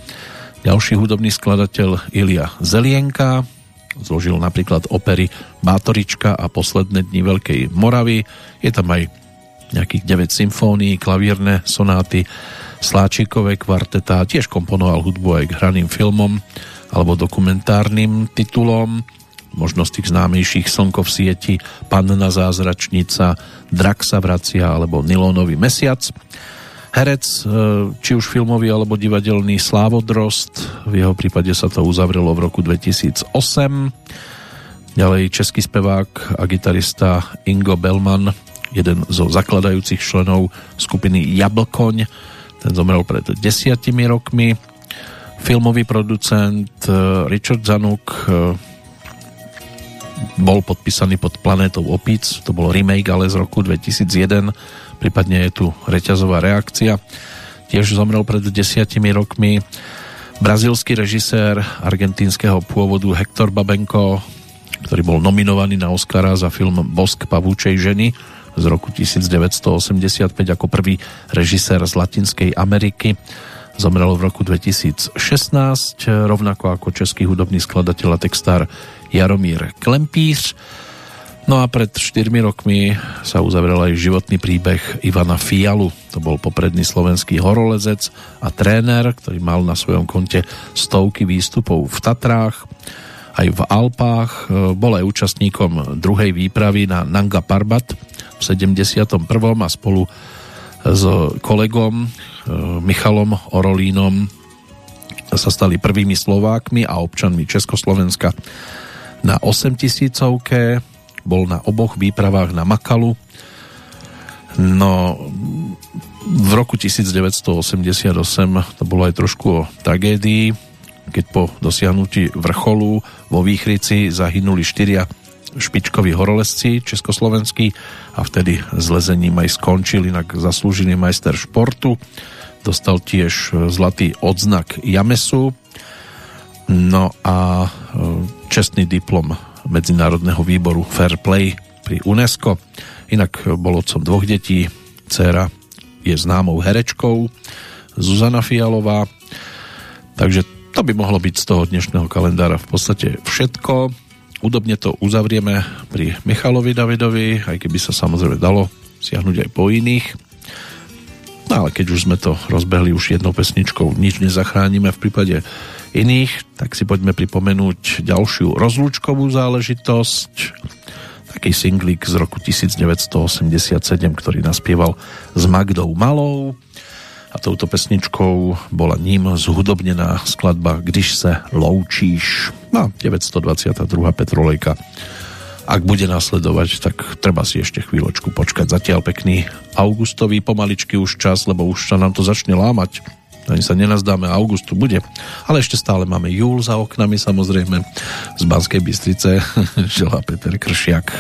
ďalší hudobný skladateľ Ilia Zelienka, Zložil napríklad opery Bátorička a Posledné dni Veľkej Moravy. Je tam aj nejakých 9 symfónií, klavierne sonáty, Sláčikové kvarteta, tiež komponoval hudbu aj k hraným filmom alebo dokumentárnym titulom, možno z tých známejších Slnko v sieti, Panna zázračnica, Drak sa vracia alebo Nilonový mesiac. Herec, e, či už filmový alebo divadelný Slávodrost, v jeho prípade sa to uzavrelo v roku 2008. Ďalej český spevák a gitarista Ingo Bellman, jeden zo zakladajúcich členov skupiny Jablkoň, ten zomrel pred desiatimi rokmi. Filmový producent e, Richard Zanuk e, bol podpísaný pod Planetou Opic, to bol remake ale z roku 2001 prípadne je tu reťazová reakcia. Tiež zomrel pred desiatimi rokmi brazilský režisér argentínskeho pôvodu Hector Babenko, ktorý bol nominovaný na Oscara za film Bosk pavúčej ženy z roku 1985 ako prvý režisér z Latinskej Ameriky. Zomrel v roku 2016, rovnako ako český hudobný skladateľ a textár Jaromír Klempíř. No a pred 4 rokmi sa uzavrel aj životný príbeh Ivana Fialu. To bol popredný slovenský horolezec a tréner, ktorý mal na svojom konte stovky výstupov v Tatrách, aj v Alpách. Bol aj účastníkom druhej výpravy na Nanga Parbat v 71. a spolu s kolegom eh, Michalom Orolínom sa stali prvými Slovákmi a občanmi Československa na 8 tisícovke bol na oboch výpravách na Makalu. No, v roku 1988 to bolo aj trošku o tragédii, keď po dosiahnutí vrcholu vo Výchrici zahynuli štyria špičkoví horolezci československí a vtedy s lezením aj skončil, inak zaslúžený majster športu. Dostal tiež zlatý odznak Jamesu, no a e, čestný diplom Medzinárodného výboru Fair Play pri UNESCO. Inak bol otcom dvoch detí, dcera je známou herečkou Zuzana Fialová, takže to by mohlo byť z toho dnešného kalendára v podstate všetko. Údobne to uzavrieme pri Michalovi Davidovi, aj keby sa samozrejme dalo siahnuť aj po iných. No ale keď už sme to rozbehli už jednou pesničkou, nič nezachránime v prípade iných, tak si poďme pripomenúť ďalšiu rozlúčkovú záležitosť. Taký singlík z roku 1987, ktorý naspieval s Magdou Malou a touto pesničkou bola ním zhudobnená skladba Když se loučíš. No, 922. Petrolejka. Ak bude nasledovať, tak treba si ešte chvíľočku počkať. Zatiaľ pekný augustový pomaličky už čas, lebo už sa nám to začne lámať. Ani sa nenazdáme, augustu bude. Ale ešte stále máme júl za oknami, samozrejme. Z Banskej Bystrice želá Peter Kršiak.